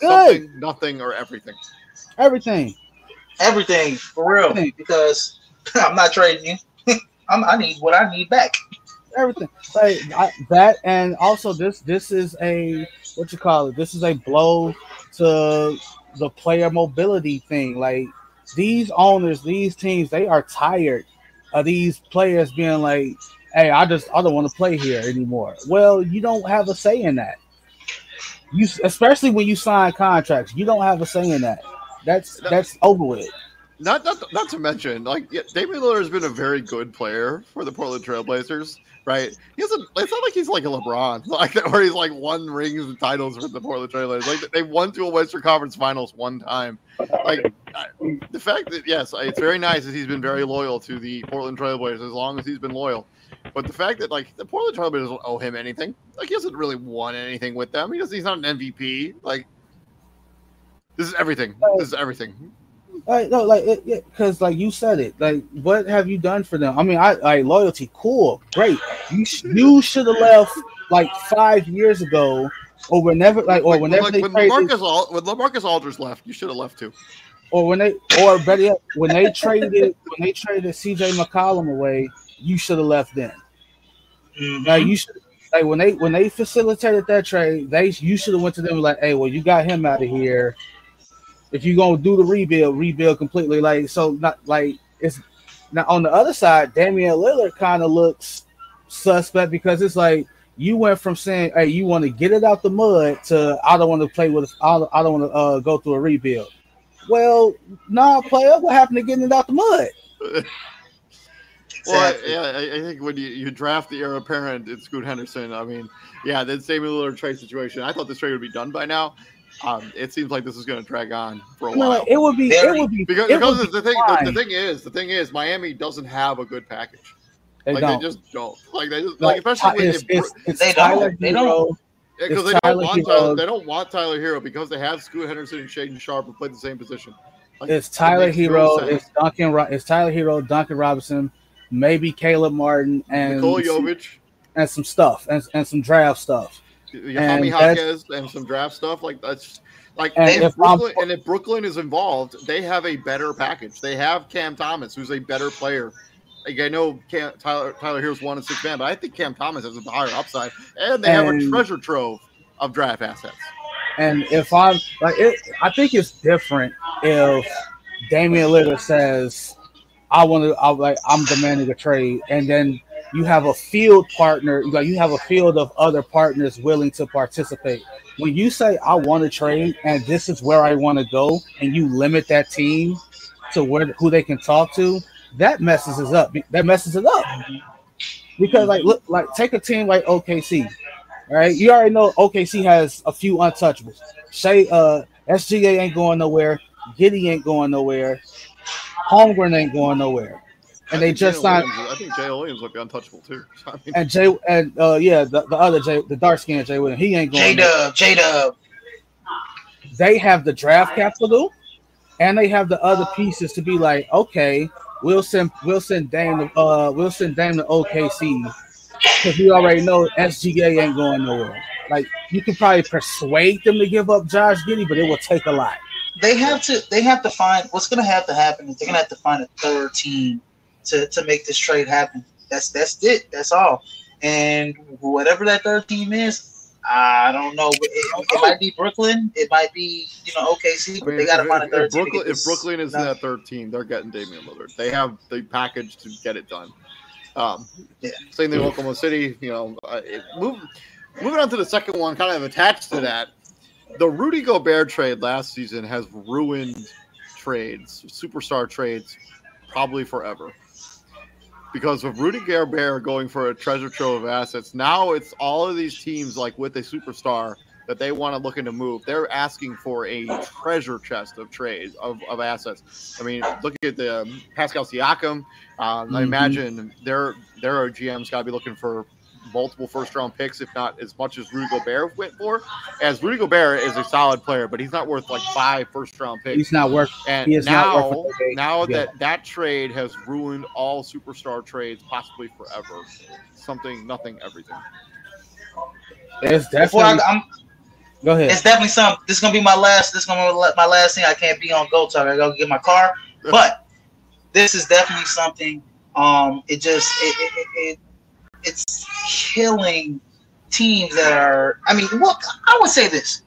Good. Something, nothing, or everything. Everything. Everything for real. Everything. Because [laughs] I'm not trading you. [laughs] i need what I need back. Everything like I, that, and also this. This is a what you call it? This is a blow to the player mobility thing. Like these owners, these teams, they are tired of these players being like, "Hey, I just I don't want to play here anymore." Well, you don't have a say in that. You especially when you sign contracts, you don't have a say in that. That's that's over with. Not not not to mention, like yeah, Damian Lillard has been a very good player for the Portland Trailblazers right? He doesn't. It's not like he's like a LeBron, [laughs] like where he's like won rings and titles for the Portland Trailblazers. Like they won to a Western Conference Finals one time. Like the fact that yes, it's very nice that he's been very loyal to the Portland Trailblazers as long as he's been loyal. But the fact that like the Portland Trailblazers don't owe him anything, like he hasn't really won anything with them. He doesn't. He's not an MVP. Like this is everything. This is everything. Like no, like it, because like you said it. Like, what have you done for them? I mean, I like loyalty, cool, great. You you should have left like five years ago, or whenever, like, or whenever like, they when Lamarcus, Al- when Lamarcus Aldridge left, you should have left too. Or when they, or better yet, when they traded when they traded C.J. McCollum away, you should have left then. Mm-hmm. Like you should like when they when they facilitated that trade, they you should have went to them like, hey, well, you got him out of here if you're gonna do the rebuild, rebuild completely. Like so, not like it's now on the other side. Damian Lillard kind of looks suspect because it's like you went from saying, "Hey, you want to get it out the mud," to "I don't want to play with, I don't, I don't want to uh, go through a rebuild." Well, nah, player, what happened to getting it out the mud? Well, yeah, I, I, think when you, you draft the heir apparent, it's Scoot Henderson. I mean, yeah, the Damian Lillard trade situation. I thought this trade would be done by now um, it seems like this is going to drag on for a You know, while. it would be. Very- It would be. because it because would the be thing the, the thing is the thing is Miami doesn't have a good package. They like don't. they just don't. Like they just like, Like, especially it's, with if, it's, it's They don't. Tyler They don't. because it's they don't Tyler want Herro. Tyler, they don't want Tyler Herro because they have Scoot Henderson and Shaedon Sharpe who play the same position. Like, It's Tyler makes Herro. sense. It's Duncan. It's Tyler Herro. Duncan Robinson. Maybe Caleb Martin and Nikola Jovic, and some stuff and, and some draft stuff. And Jaquez, and some draft stuff. Like that's like And if if I'm- Brooklyn, and if Brooklyn is involved, they have a better package. They have Cam Thomas, who's a better player. Like I know Cam, Tyler Tyler Herro's one and six man, but I think Cam Thomas has a higher upside, and they have a treasure trove of draft assets. And if I'm like it, I think it's different if Damian Lillard says, "I want to," I'm like, "I'm demanding a trade," and then you have a field partner, like you have a field of other partners willing to participate. When you say, "I want to trade," and this is where I want to go, and you limit that team to where who they can talk to, that messes us up. That messes it up because, like, look, like take a team like OKC. Right, you already know OKC has a few untouchables. Shai, uh, SGA ain't going nowhere. Giddey ain't going nowhere. Holmgren ain't going nowhere. I And they just Jalen signed Williams- I think Jay Williams would be untouchable too. [laughs] I mean, and Jay and uh yeah, the, the other Jay, the dark skinned Jay Williams, he ain't J going. nowhere. Dub, J Dub. They have the draft capital, and they have the other pieces to be like, okay, we'll send we'll send Dame to, uh we'll send Dame to OKC because we already know SGA ain't going nowhere. Like you can probably persuade them to give up Josh Giddey, but it will take a lot. They have to. They have to find. What's going to have to happen is they're going to have to find a third team to to make this trade happen. That's that's it. That's all. And whatever that third team is, I don't know. It, it, it might be Brooklyn. It might be you know OKC. I mean, they got to find a third if team. Brooklyn, get if Brooklyn is done. that third team, they're getting Damian Lillard. They have the package to get it done. Um, Yeah. Same thing with Oklahoma City. You know, uh, move, moving on to the second one, kind of attached to that. The Rudy Gobert trade last season has ruined trades, superstar trades, probably forever. Because of Rudy Gobert going for a treasure trove of assets, now it's all of these teams like with a superstar that they want to look into move. They're asking for a treasure chest of trades of, of assets. I mean, look at the um, Pascal Siakam. Um, I Mhm. imagine their their GM's got to be looking for multiple first round picks, if not as much as Rudy Gobert went for. As Rudy Gobert is a solid player, but he's not worth like five first round picks. He's not worth. And He is not now, worth now get. that that trade has ruined all superstar trades, possibly forever. Something, nothing, everything. It's Before I, definitely. I'm, Go ahead. it's definitely some. This is gonna be my last. This is gonna be my last thing. I can't be on Go Talk. I gotta get my car. But this is definitely something. Um, it just it, it, it, it it's killing teams that are. I mean, look, I would say this: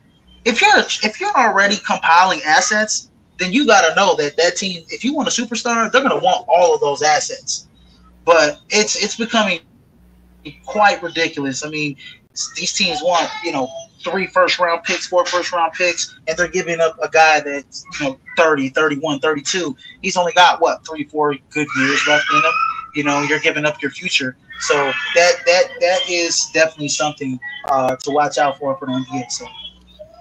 if you're if you're already compiling assets, then you got to know that that team. If you want a superstar, they're gonna want all of those assets. But it's it's becoming quite ridiculous. I mean, these teams want you know three first round picks, four first round picks, and they're giving up a guy that's, you know, 30, 31, 32. He's only got what, three, four good years left in him. You know, you're giving up your future. So that that that is definitely something uh, to watch out for for the NBA. So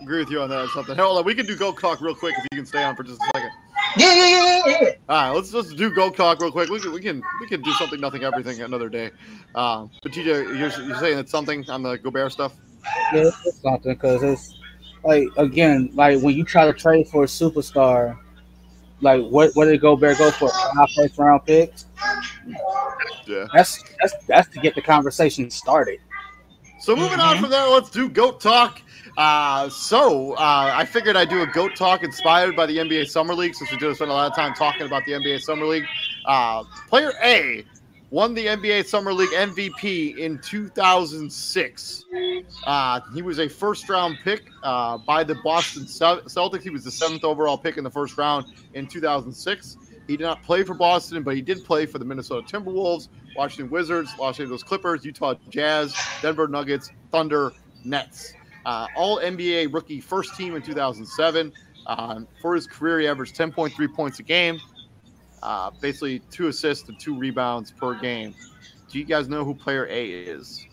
Agree with you on that. or Something. Hold on, we can do go talk real quick if you can stay on for just a second. yeah, yeah, yeah, yeah, yeah. All right, let's let's do go talk real quick. We can we can we can do something, nothing, everything another day. Um, but TJ, you're, you're saying it's something on the Gobert stuff. Yeah, it's something because it's like again, like when you try to trade for a superstar, like what what did Gobert go bear go for? Five first round picks. Yeah. That's that's that's to get the conversation started. So moving on from there, let's do goat talk. Uh, so uh, I figured I'd do a goat talk inspired by the NBA Summer League since we do spend a lot of time talking about the NBA Summer League. Uh, player A won the NBA Summer League MVP in 2006. Uh, he was a first round pick uh, by the Boston Celtics. He was the seventh overall pick in the first round in 2006. He did not play for Boston, but he did play for the Minnesota Timberwolves, Washington Wizards, Los Angeles Clippers, Utah Jazz, Denver Nuggets, Thunder, Nets. Uh, all NBA rookie first team in 2007. Um, for his career, he averaged 10.3 points a game, uh, basically two assists and two rebounds per game. Do you guys know who player A is?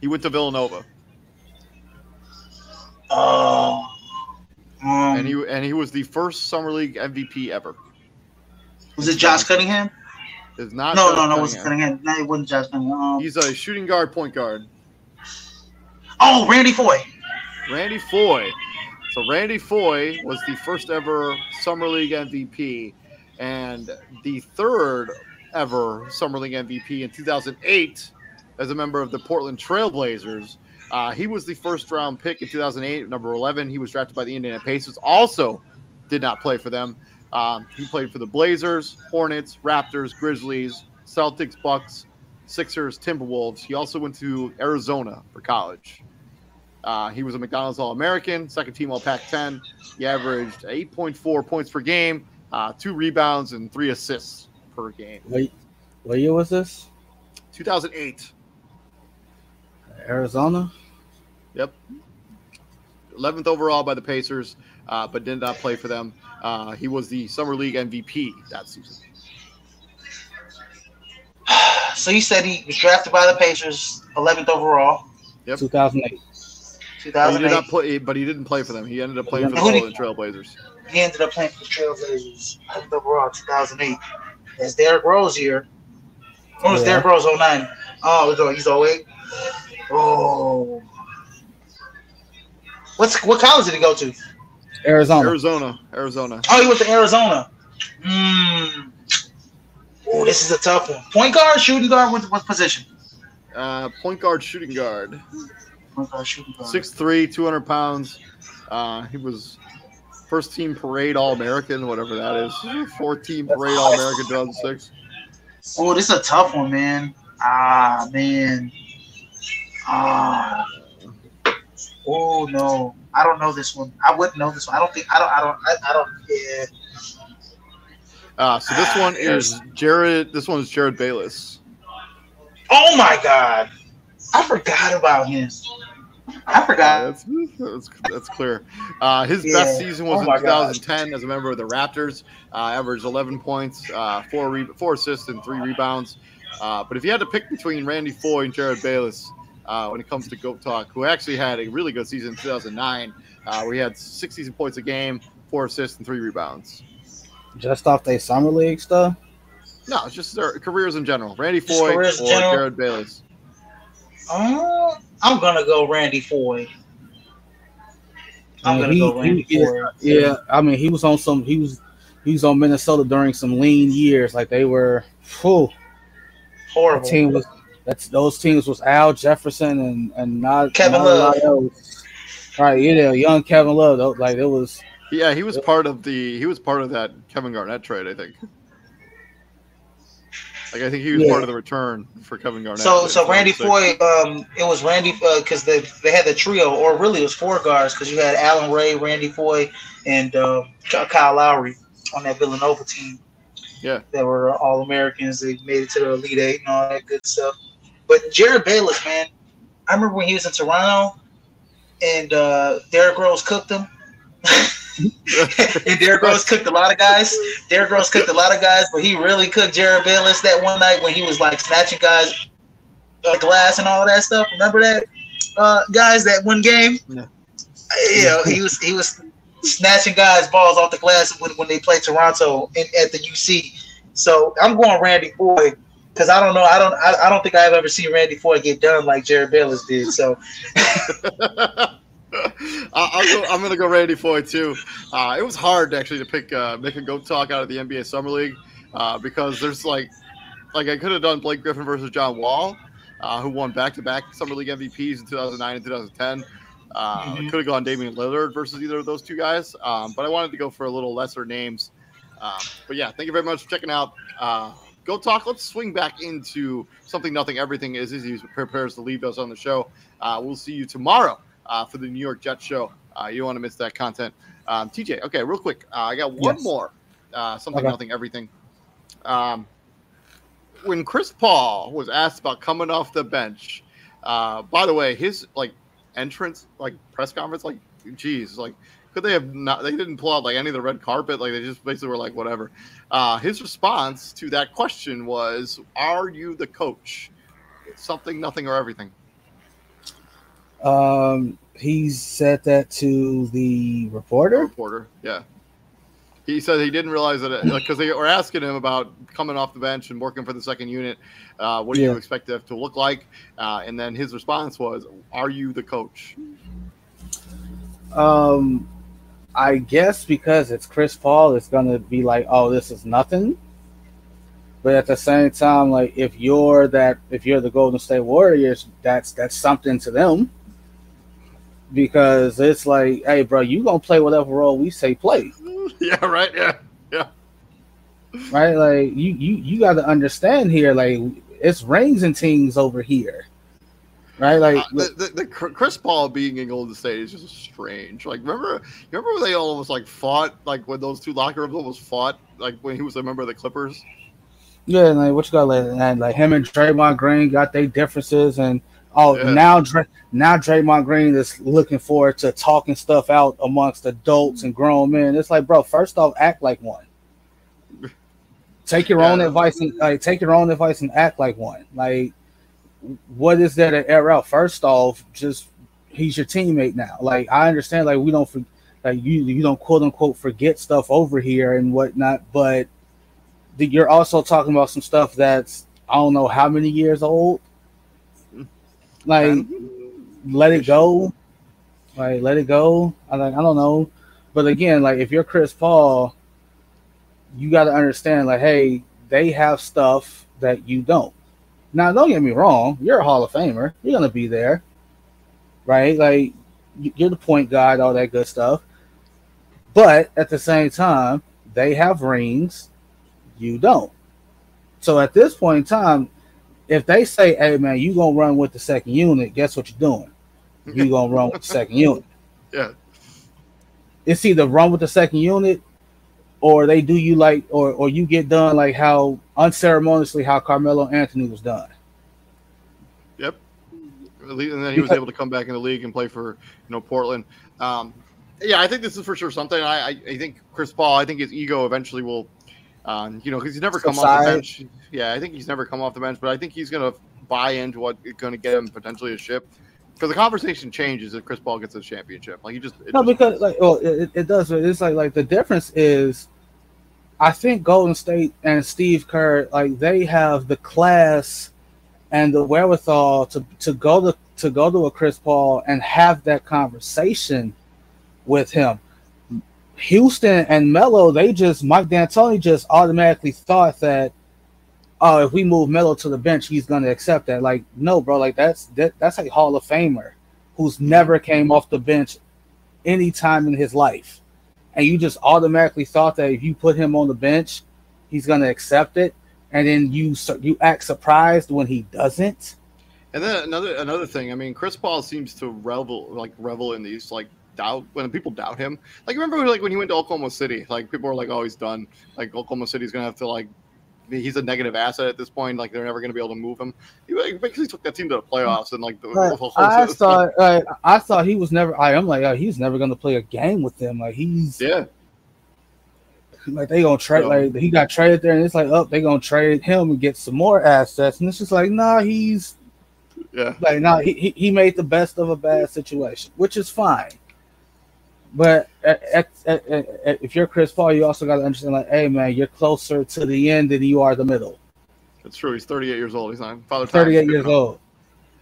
He went to Villanova. Oh. Um, and he and he was the first summer league MVP ever. was it Josh Cunningham? Is not No, Josh no, no, it wasn't Cunningham. Cunningham. No, it wasn't Josh Cunningham. Um, He's a shooting guard, point guard. oh, Randy Foye. Randy Foye. So Randy Foye was the first ever summer league MVP and the third ever summer league MVP in 2008 as a member of the Portland Trailblazers. Uh, he was the first round pick in 2008, number 11. He was drafted by the Indiana Pacers. Also, did not play for them. Um, he played for the Blazers, Hornets, Raptors, Grizzlies, Celtics, Bucks, Sixers, Timberwolves. He also went to Arizona for college. Uh, he was a McDonald's All American, second team All Pac 10. He averaged 8.4 points per game, uh, two rebounds, and three assists per game. Wait, what year was this? 2008. Arizona. Yep. 11th overall by the Pacers, uh, but did not play for them. Uh, he was the Summer League MVP that season. [sighs] So you said he was drafted by the Pacers, 11th overall, Yep. 2008. But he did not play, but he didn't play for them. He ended up playing for the Portland Trailblazers. He ended up playing for the Trailblazers, 11th overall, 2008. That's Derrick Rose year. When was Yeah. Derrick Rose 09? Oh, he's- he's 08. Oh. What's what college did he go to? Arizona. Arizona, Arizona. Oh, he went to Arizona. Hmm. Oh, this is a tough one. Point guard, shooting guard, what, what position? Uh, point guard, shooting guard. Shooting guard. 6'3", 200 pounds. Uh, he was first team parade All American, whatever that is. Fourth team parade All American 2006. Oh, this is a tough one, man. Ah, man. Ah. Oh no, I don't know this one. I wouldn't know this one. I don't think. I don't. I don't. I, I don't. Yeah. Uh, so this one is Jerryd. This one is Jerryd Bayless. Oh my God, I forgot about him. I Uh, forgot. that's, that's, that's clear. Uh, his Yeah. best season was Oh in my gosh. 2010 as a member of the Raptors. Uh, averaged 11 points, uh, four re- four assists, and three rebounds. Uh, but if you had to pick between Randy Foye and Jerryd Bayless uh, when it comes to GOAT talk, who actually had a really good season in 2009, uh, where he had 60 points a game, four assists, and three rebounds. Just off their summer league stuff. No, it's just their careers in general. Randy Foye or general. Jerryd Bayless. Uh, I'm gonna go Randy Foye. I'm gonna he- go Randy he- Foye. Yeah, I mean, he was on some. He was he was on Minnesota during some lean years. Like they were. Whew, the Horrible. team was. That's those teams was Al Jefferson and and not Kevin not a lot Love. else. Right, yeah, young Kevin Love. Like it was. Yeah, he was part of the he was part of that Kevin Garnett trade, I think. Like I think he was Yeah. part of the return for Kevin Garnett. So, so Randy 2006. Foye, um, it was Randy because they they had the trio, or really it was four guards because you had Allan Ray, Randy Foye, and uh, Kyle Lowry on that Villanova team. Yeah. that were all Americans. They made it to the Elite Eight and all that good stuff. But Jerryd Bayless, man, I remember when he was in Toronto, and uh, Derrick Rose cooked him. [laughs] and Derrick Rose cooked a lot of guys. Derrick Rose cooked a lot of guys, but he really cooked Jerryd Bayless that one night when he was like snatching guys uh, glass and all that stuff. Remember that, uh, guys? That one game. Yeah. You know, he was he was snatching guys balls off the glass when, when they played Toronto in, at the UC. So I'm going Randy Foye because I don't know. I don't. I, I don't think I've ever seen Randy Foye get done like Jerryd Bayless did. So [laughs] [laughs] I- I'll go, I'm going to go Randy Foye too. Uh, it was hard actually to pick uh, make a goat talk out of the NBA Summer League uh, because there's like like I could have done Blake Griffin versus John Wall, uh, who won back to back Summer League MVPs in 2009 and 2010. Uh, Mhm. Could have gone Damian Lillard versus either of those two guys, um, but I wanted to go for a little lesser names. Um, but yeah, thank you very much for checking out. Uh, Go talk. Let's swing back into something, nothing, everything. Is as he prepares to leave us on the show. Uh, we'll see you tomorrow uh, for the New York Jets show. Uh, you don't want to miss that content. Um, TJ, okay, real quick. Uh, I got one Yes. more. Uh, something, Okay. nothing, everything. Um, when Chris Paul was asked about coming off the bench, uh, by the way, his like entrance, like press conference, like, geez, like, could they have not? They didn't pull out like any of the red carpet. Like they just basically were like, whatever. Uh, his response to that question was, "Are you the coach? Something, nothing, or everything." Um, he said that to the reporter. Reporter, yeah. He said he didn't realize that because they were asking him about coming off the bench and working for the second unit. Uh, what do Yeah. you expect it to look like? Uh, and then his response was, "Are you the coach?" Um, I guess because it's Chris Paul, it's gonna be like, oh, this is nothing. But at the same time, like if you're that, if you're the Golden State Warriors, that's that's something to them. Because it's like, hey, bro, you gonna play whatever role we say play, [laughs] yeah, right. Yeah, yeah. right? Like you, you, you got to understand here, like it's rings and teams over here, right? Like, Uh, the, the, the Chris Paul being in Golden State is just strange. Like, remember, remember when they almost like fought, like when those two locker rooms almost fought, like when he was a member of the Clippers. Yeah, and like what you got like and like him and Draymond Green got their differences and oh Yeah. now now Draymond Green is looking forward to talking stuff out amongst adults and grown men. It's like, bro, first off, act like one. Take your own advice and like take your own advice and act like one. Like, what is there to air out? First off, just he's your teammate now. Like, I understand, like we don't for, like you you don't quote unquote forget stuff over here and whatnot, but the, you're also talking about some stuff that's I don't know how many years old. Like, let it go. Like, let it go. I like I don't know, but again, like if you're Chris Paul, you got to understand, like, hey, they have stuff that you don't. Now, don't get me wrong, you're a Hall of Famer. You're gonna be there, right? Like, you- you're the point guard, all that good stuff. But at the same time, they have rings, you don't. So at this point in time, if they say, "Hey, man, you gonna run with the second unit," guess what you're doing? You gonna run with the second [laughs] unit. Yeah, It's either run with the second unit, or they do you like, or or you get done like how unceremoniously how Carmelo Anthony was done. yep. And then he was able to come back in the league and play for you know Portland. Um, yeah, I think this is for sure something. I, I, I think Chris Paul. I think his ego eventually will, um, you know, because he's never come off the bench. Yeah, I think he's never come off the bench, but I think he's going to buy into what is going to get him potentially a ship. Because the conversation changes if Chris Paul gets a championship. Like he just No, just- because like, well, it, it does. but It's like like the difference is, I think Golden State and Steve Kerr like they have the class and the wherewithal to to go to to go to a Chris Paul and have that conversation with him. Houston and Melo, they just Mike D'Antoni just automatically thought that, oh, if we move Melo to the bench, he's gonna accept that. Like, no, bro, like that's that, that's a Hall of Famer who's never came off the bench any time in his life, and you just automatically thought that if you put him on the bench, he's gonna accept it, and then you you act surprised when he doesn't. And then another another thing, I mean, Chris Paul seems to revel like revel in these like doubt when people doubt him. Like remember like when he went to Oklahoma City, like people were like, "Oh, he's done." Like Oklahoma City's gonna have to like he's a negative asset at this point. Like they're never gonna be able to move him. He like, basically took that team to the playoffs and like the, the whole I thought like, I thought he was never. I am like oh, he's never gonna play a game with them. Like he's yeah, like they gonna trade like he got traded there, and it's like oh they gonna trade him and get some more assets, and it's just like nah he's yeah. Like, no, he, he- he made the best of a bad situation, which is fine. But at, at, at, if you're Chris Paul, you also got to understand, like, hey, man, you're closer to the end than you are the middle. It's true. He's 38 years old. He's on father. Time. 38 years [laughs] old.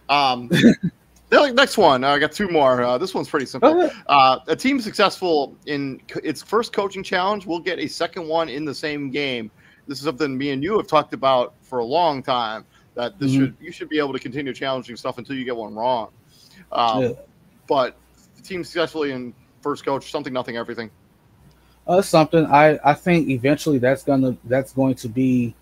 Um, [laughs] next one. I got two more. Uh, this one's pretty simple. Uh, a team successful in c- its first coaching challenge will get a second one in the same game. This is something me and you have talked about for a long time. That this Mhm. should you should be able to continue challenging stuff until you get one wrong. Um, Yeah. But the team successfully in first coach something nothing everything. Uh, something I, I think eventually that's gonna that's going to be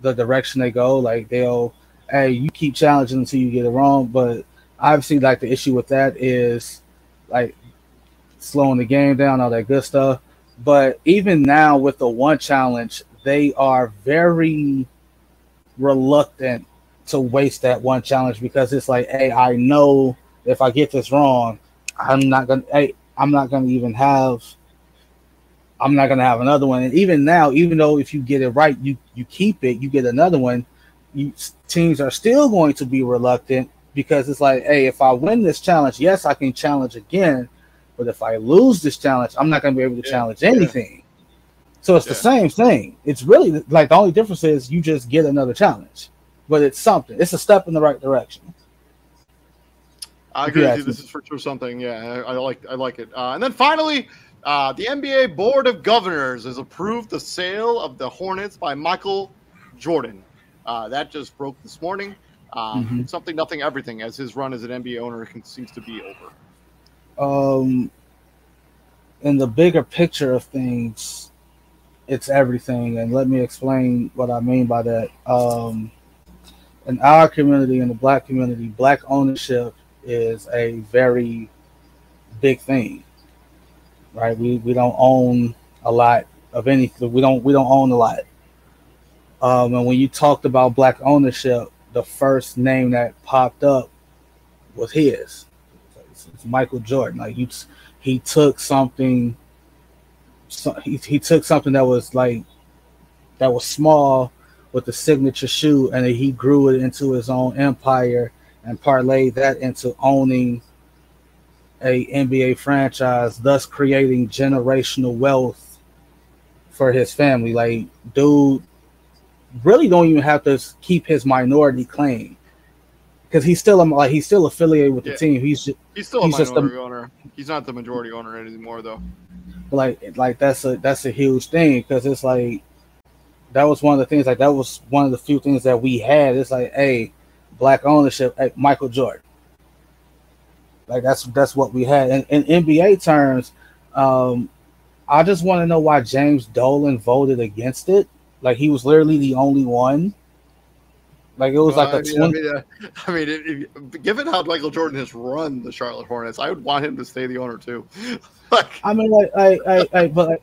the direction they go. Like they'll, hey, you keep challenging until you get it wrong. But obviously, like the issue with that is like slowing the game down, all that good stuff. But even now with the one challenge, they are very reluctant to waste that one challenge because it's like, hey, I know if I get this wrong, I'm not gonna, hey, I'm not gonna even have I'm not gonna have another one. And even now, even though if you get it right, you you keep it, you get another one. You teams are still going to be reluctant because it's like, hey, if I win this challenge, yes, I can challenge again, but if I lose this challenge, I'm not going to be able to Yeah, challenge yeah. anything. So it's the same thing. It's really like the only difference is you just get another challenge, but it's something. It's a step in the right direction. I agree with you. This is for sure something. Yeah, I, I like I like it. Uh, and then finally, uh, the NBA Board of Governors has approved the sale of the Hornets by Michael Jordan. Uh, that just broke this morning. Um, Mhm. Something, nothing, everything, as his run as an NBA owner can, seems to be over. um in the bigger picture of things it's everything and let me explain what i mean by that um in our community in the black community black ownership is a very big thing right? We we don't own a lot of anything we don't we don't own a lot. Um and when you talked about black ownership the first name that popped up was his. It's, it's Michael Jordan. Like he he took something, so he he took something that was like that was small with the signature shoe, and he grew it into his own empire and parlay that into owning a NBA franchise, thus creating generational wealth for his family. Like, dude, really don't even have to keep his minority claim because he's still like he's still affiliated with the Yeah. team. He's ju- He's still a He's just a- minority owner. He's not the majority owner anymore, though. like like that's a that's a huge thing because it's like that was one of the things like that was one of the few things that we had. It's like, hey, black ownership, at Michael Jordan. Like that's that's what we had. In, in NBA terms, um, I just want to know why James Dolan voted against it. Like he was literally the only one. Like it was like Uh, a I mean, 20, I mean, uh, [laughs] I mean it, it- given how Michael Jordan has run the Charlotte Hornets, I would want him to stay the owner too. [laughs] like, I mean, like, I, I, I, but like,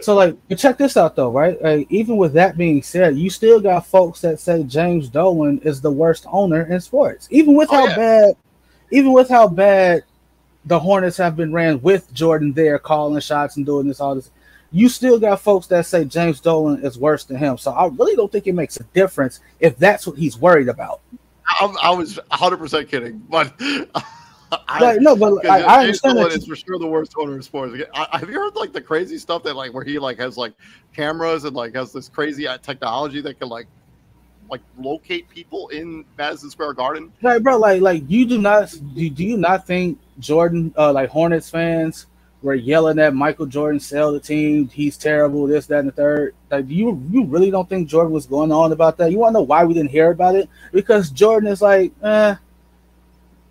so like, but check this out though, right? Like, even with that being said, you still got folks that say James Dolan is the worst owner in sports, even with Oh, how yeah. bad, even with how bad the Hornets have been ran with Jordan there, calling shots and doing this all this. You still got folks that say James Dolan is worse than him. So I really don't think it makes a difference if that's what he's worried about. I, I was 100 percent kidding, but [laughs] [laughs] I, Like, no, but I, I understand that. is for sure the worst owner in sports. I, have you heard like the crazy stuff that like where he like has like cameras and like has this crazy uh, technology that can like like locate people in Madison Square Garden? Like, bro, like, like you do not do, do you not think Jordan, uh, like Hornets fans, were yelling at Michael Jordan sell the team? He's terrible. This, that, and the third. Like, do you you really don't think Jordan was going on about that? You want to know why we didn't hear about it? Because Jordan is like, eh,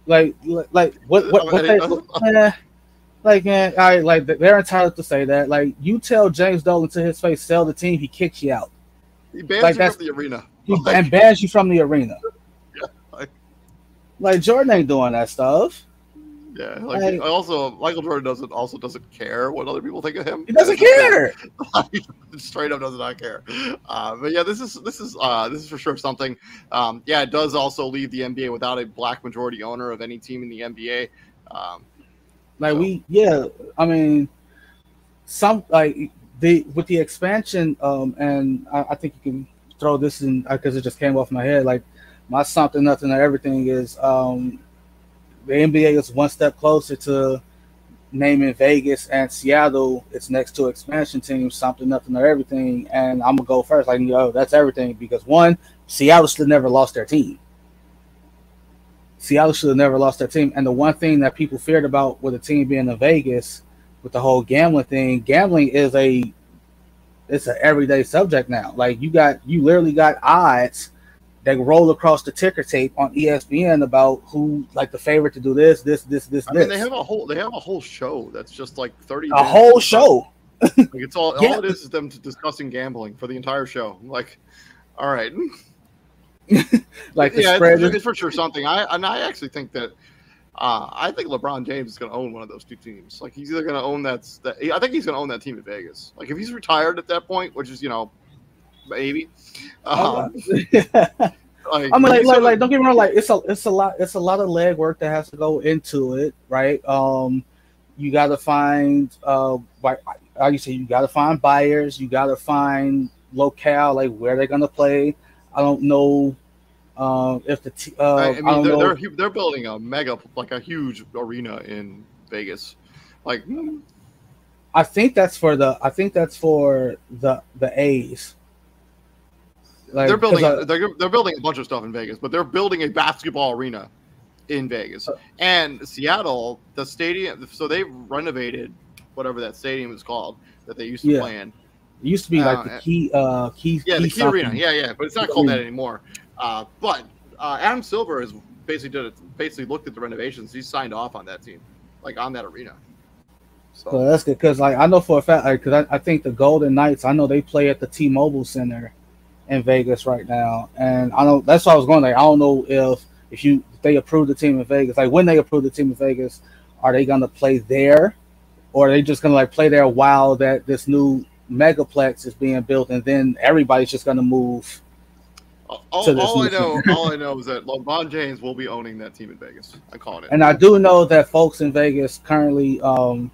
like, like, like what, what, what they, [laughs] like, eh, I like they're entitled to say that. Like, you tell James Dolan to his face, sell the team, he kicks you out. He bans Like, you from the arena. He, Like- and bans you from the arena. [laughs] Yeah, like- like Jordan ain't doing that stuff. Yeah, like Like- also Michael Jordan doesn't also doesn't care what other people think of him. He doesn't care. [laughs] straight up does not care. Uh, but yeah, this is this is uh, this is for sure something. Um, yeah, it does also leave the NBA without a black majority owner of any team in the NBA. Um, Like So- we, yeah. I mean, some like the with the expansion, um, and I, I think you can throw this in because it just came off my head. Like my something, nothing, or everything is um, the NBA is one step closer to naming Vegas and Seattle its next two expansion teams. Something, nothing, or everything. And I'm gonna go first. Like, yo, that's everything because one, Seattle should never lost their team. Seattle should have never lost their team. And the one thing that people feared about with a team being in Vegas, with the whole gambling thing, gambling is a it's an everyday subject now. Like you got you literally got odds that roll across the ticker tape on ESPN about who like the favorite to do this, this, this, this, I this. mean, they have a whole they have a whole show that's just like thirty. a whole show. Like it's all Yeah. [laughs] all it is is them discussing gambling for the entire show. Like, all right, [laughs] Like the yeah, it's, it's for sure something. I and I actually think that. Uh, I think LeBron James is going to own one of those two teams. Like he's either going to own that, that. I think he's going to own that team in Vegas. Like if he's retired at that point, which is you know, maybe. Um, [laughs] [laughs] like, I mean, like, like, like, don't get me wrong. Like, it's a, it's a lot, it's a lot of leg work that has to go into it, right? Um, you got to find, uh, like, you say, you got to find buyers. You got to find locale, like where they're gonna play. I don't know. Um, if the t- uh, I, I I mean, don't they're, know, they're they're building a mega, like a huge arena in Vegas. Like, mm, I think that's for the I think that's for the the A's. Like, they're building I- they're, they're building a bunch of stuff in Vegas, but they're building a basketball arena in Vegas. And Seattle, the stadium, so they renovated whatever that stadium is called that they used to Yeah. play in. it used to be like uh, the key uh key Yeah, the Key something. Arena. Yeah, yeah, but it's not Key called that anymore. Uh, but uh, Adam Silver has basically did it, basically looked at the renovations. He signed off on that team, like on that arena. So So that's good because like I know for a fact like because I, I think the Golden Knights I know they play at the T-Mobile Center in Vegas right now, and I know that's what I was going like I don't know if if you if they approve the team in Vegas like when they approve the team in Vegas are they gonna play there or are they just gonna like play there while that this new megaplex is being built and then everybody's just gonna move all, all I know, all I know is that LeBron James will be owning that team in Vegas. I'm calling it. And I do know that folks in Vegas currently, um,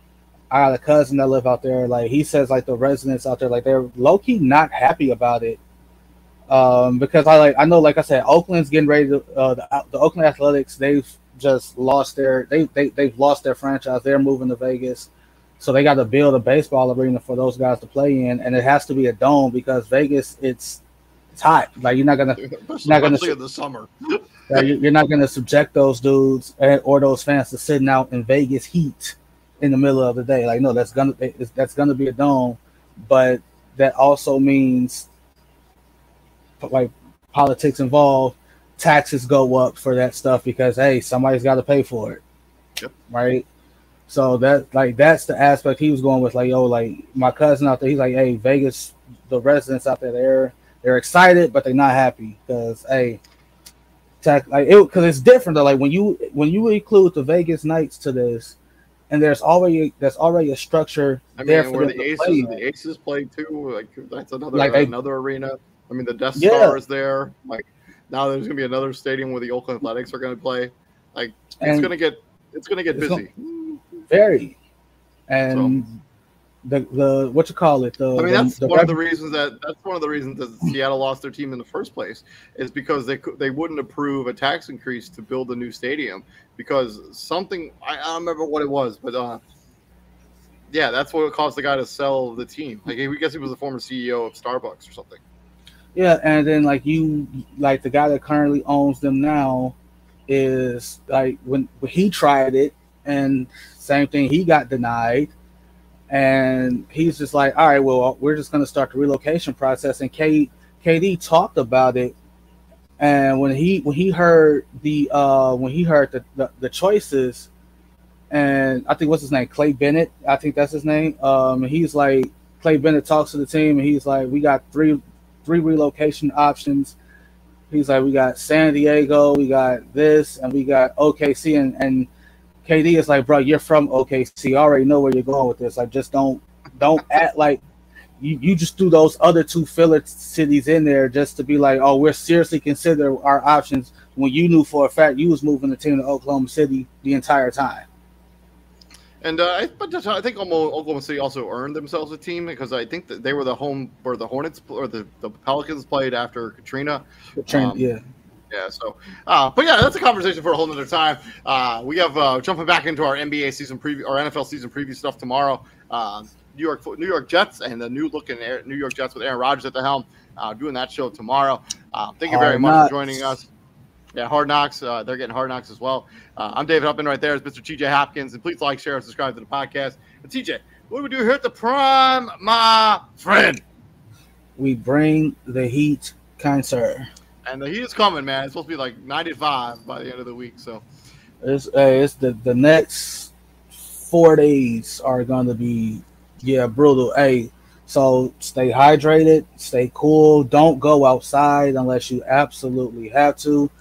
I got a cousin that live out there. Like he says, like the residents out there, like they're low key not happy about it. Um, because I like I know, like I said, Oakland's getting ready to uh, the, the Oakland Athletics. They've just lost their they they they've lost their franchise. They're moving to Vegas, so they got to build a baseball arena for those guys to play in, and it has to be a dome because Vegas it's it's hot. Like you're not gonna [laughs] Especially, not gonna- in the summer. [laughs] you- you're not to subject those dudes or those fans to sitting out in Vegas heat in the middle of the day. Like, no, that's gonna it's, that's gonna be a dome, but that also means like politics involved. Taxes go up for that stuff because hey, somebody's got to pay for it, Yep. right? So that like that's the aspect he was going with. Like, yo, like my cousin out there, he's like, hey, Vegas, the residents out there, they're they're excited, but they're not happy because hey tax like it because it's different though. Like when you when you include the Vegas Knights to this, and there's already there's already a structure I there mean, for where them the Aces, the Aces play too. Like that's another Like, they- another arena. I mean, the Death Yeah. Star is there. Like now, there's gonna be another stadium where the Oakland Athletics are gonna play. Like it's gonna get it's gonna get It's busy. very and the the what you call it the I mean, that's the one of the reasons that that's one of the reasons that Seattle lost their team in the first place is because they they wouldn't approve a tax increase to build a new stadium because something I, I don't remember what it was, but uh, yeah, that's what caused the guy to sell the team. Like, I guess he was a former CEO of Starbucks or something. Yeah and then like you like the guy that currently owns them now is like when, when he tried it and same thing he got denied. And he's just like all right well we're just to start the relocation process. And K, kd talked about it. And when he when he heard the uh when he heard the, the, the choices and i think what's his name? Clay bennett i think that's his name. Um he's like clay bennett talks to the team and he's like we got three three relocation options he's like we got san diego we got this and we got okc and and KD is like, bro, you're from OKC. I already know where you're going with this. Like, just don't don't act like you, you just threw those other two filler cities in there just to be like, oh, we're seriously considering our options when you knew for a fact you was moving the team to Oklahoma City the entire time. And uh, I, but just- I think Oklahoma City also earned themselves a team because I think that they were the home where the Hornets or the, the Pelicans played after Katrina. Train, Um, yeah. Yeah, so, uh, but yeah, that's a conversation for a whole nother time. Uh, we have uh, jumping back into our NBA season preview, our NFL season preview stuff tomorrow. Uh, New York, New York Jets, and the new looking New York Jets with Aaron Rodgers at the helm. Uh, doing that show tomorrow. Uh, thank you very much for joining us. Yeah, Hard Knocks. Uh, they're getting Hard Knocks as well. Uh, I'm David Huppin right there. Is Mr. TJ Hopkins, and please like, share, and subscribe to the podcast. And TJ, what do we do here at the Prime, my friend? We bring the heat, kind sir. And the heat is coming, man. It's supposed to be like 95 by the end of the week. So. It's, hey, it's the, the next four days are going to be, yeah, brutal. Hey, so stay hydrated, stay cool. Don't go outside unless you absolutely have to.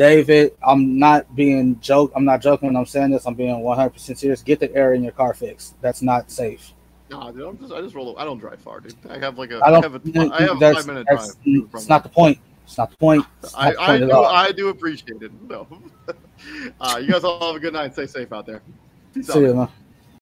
David, I'm not being joke. I'm not joking when I'm saying this. I'm being 100% serious. Get the air in your car fixed. That's not safe. No, dude, I'm just, I just roll. I don't drive far, dude. I have like a, I I don't. have a, I have a five minute drive. It's not the point. It's not the point. Not I, the I point at do. I do appreciate it. No, [laughs] uh, you guys all have a good night. Stay safe out there. Peace out. See you, man.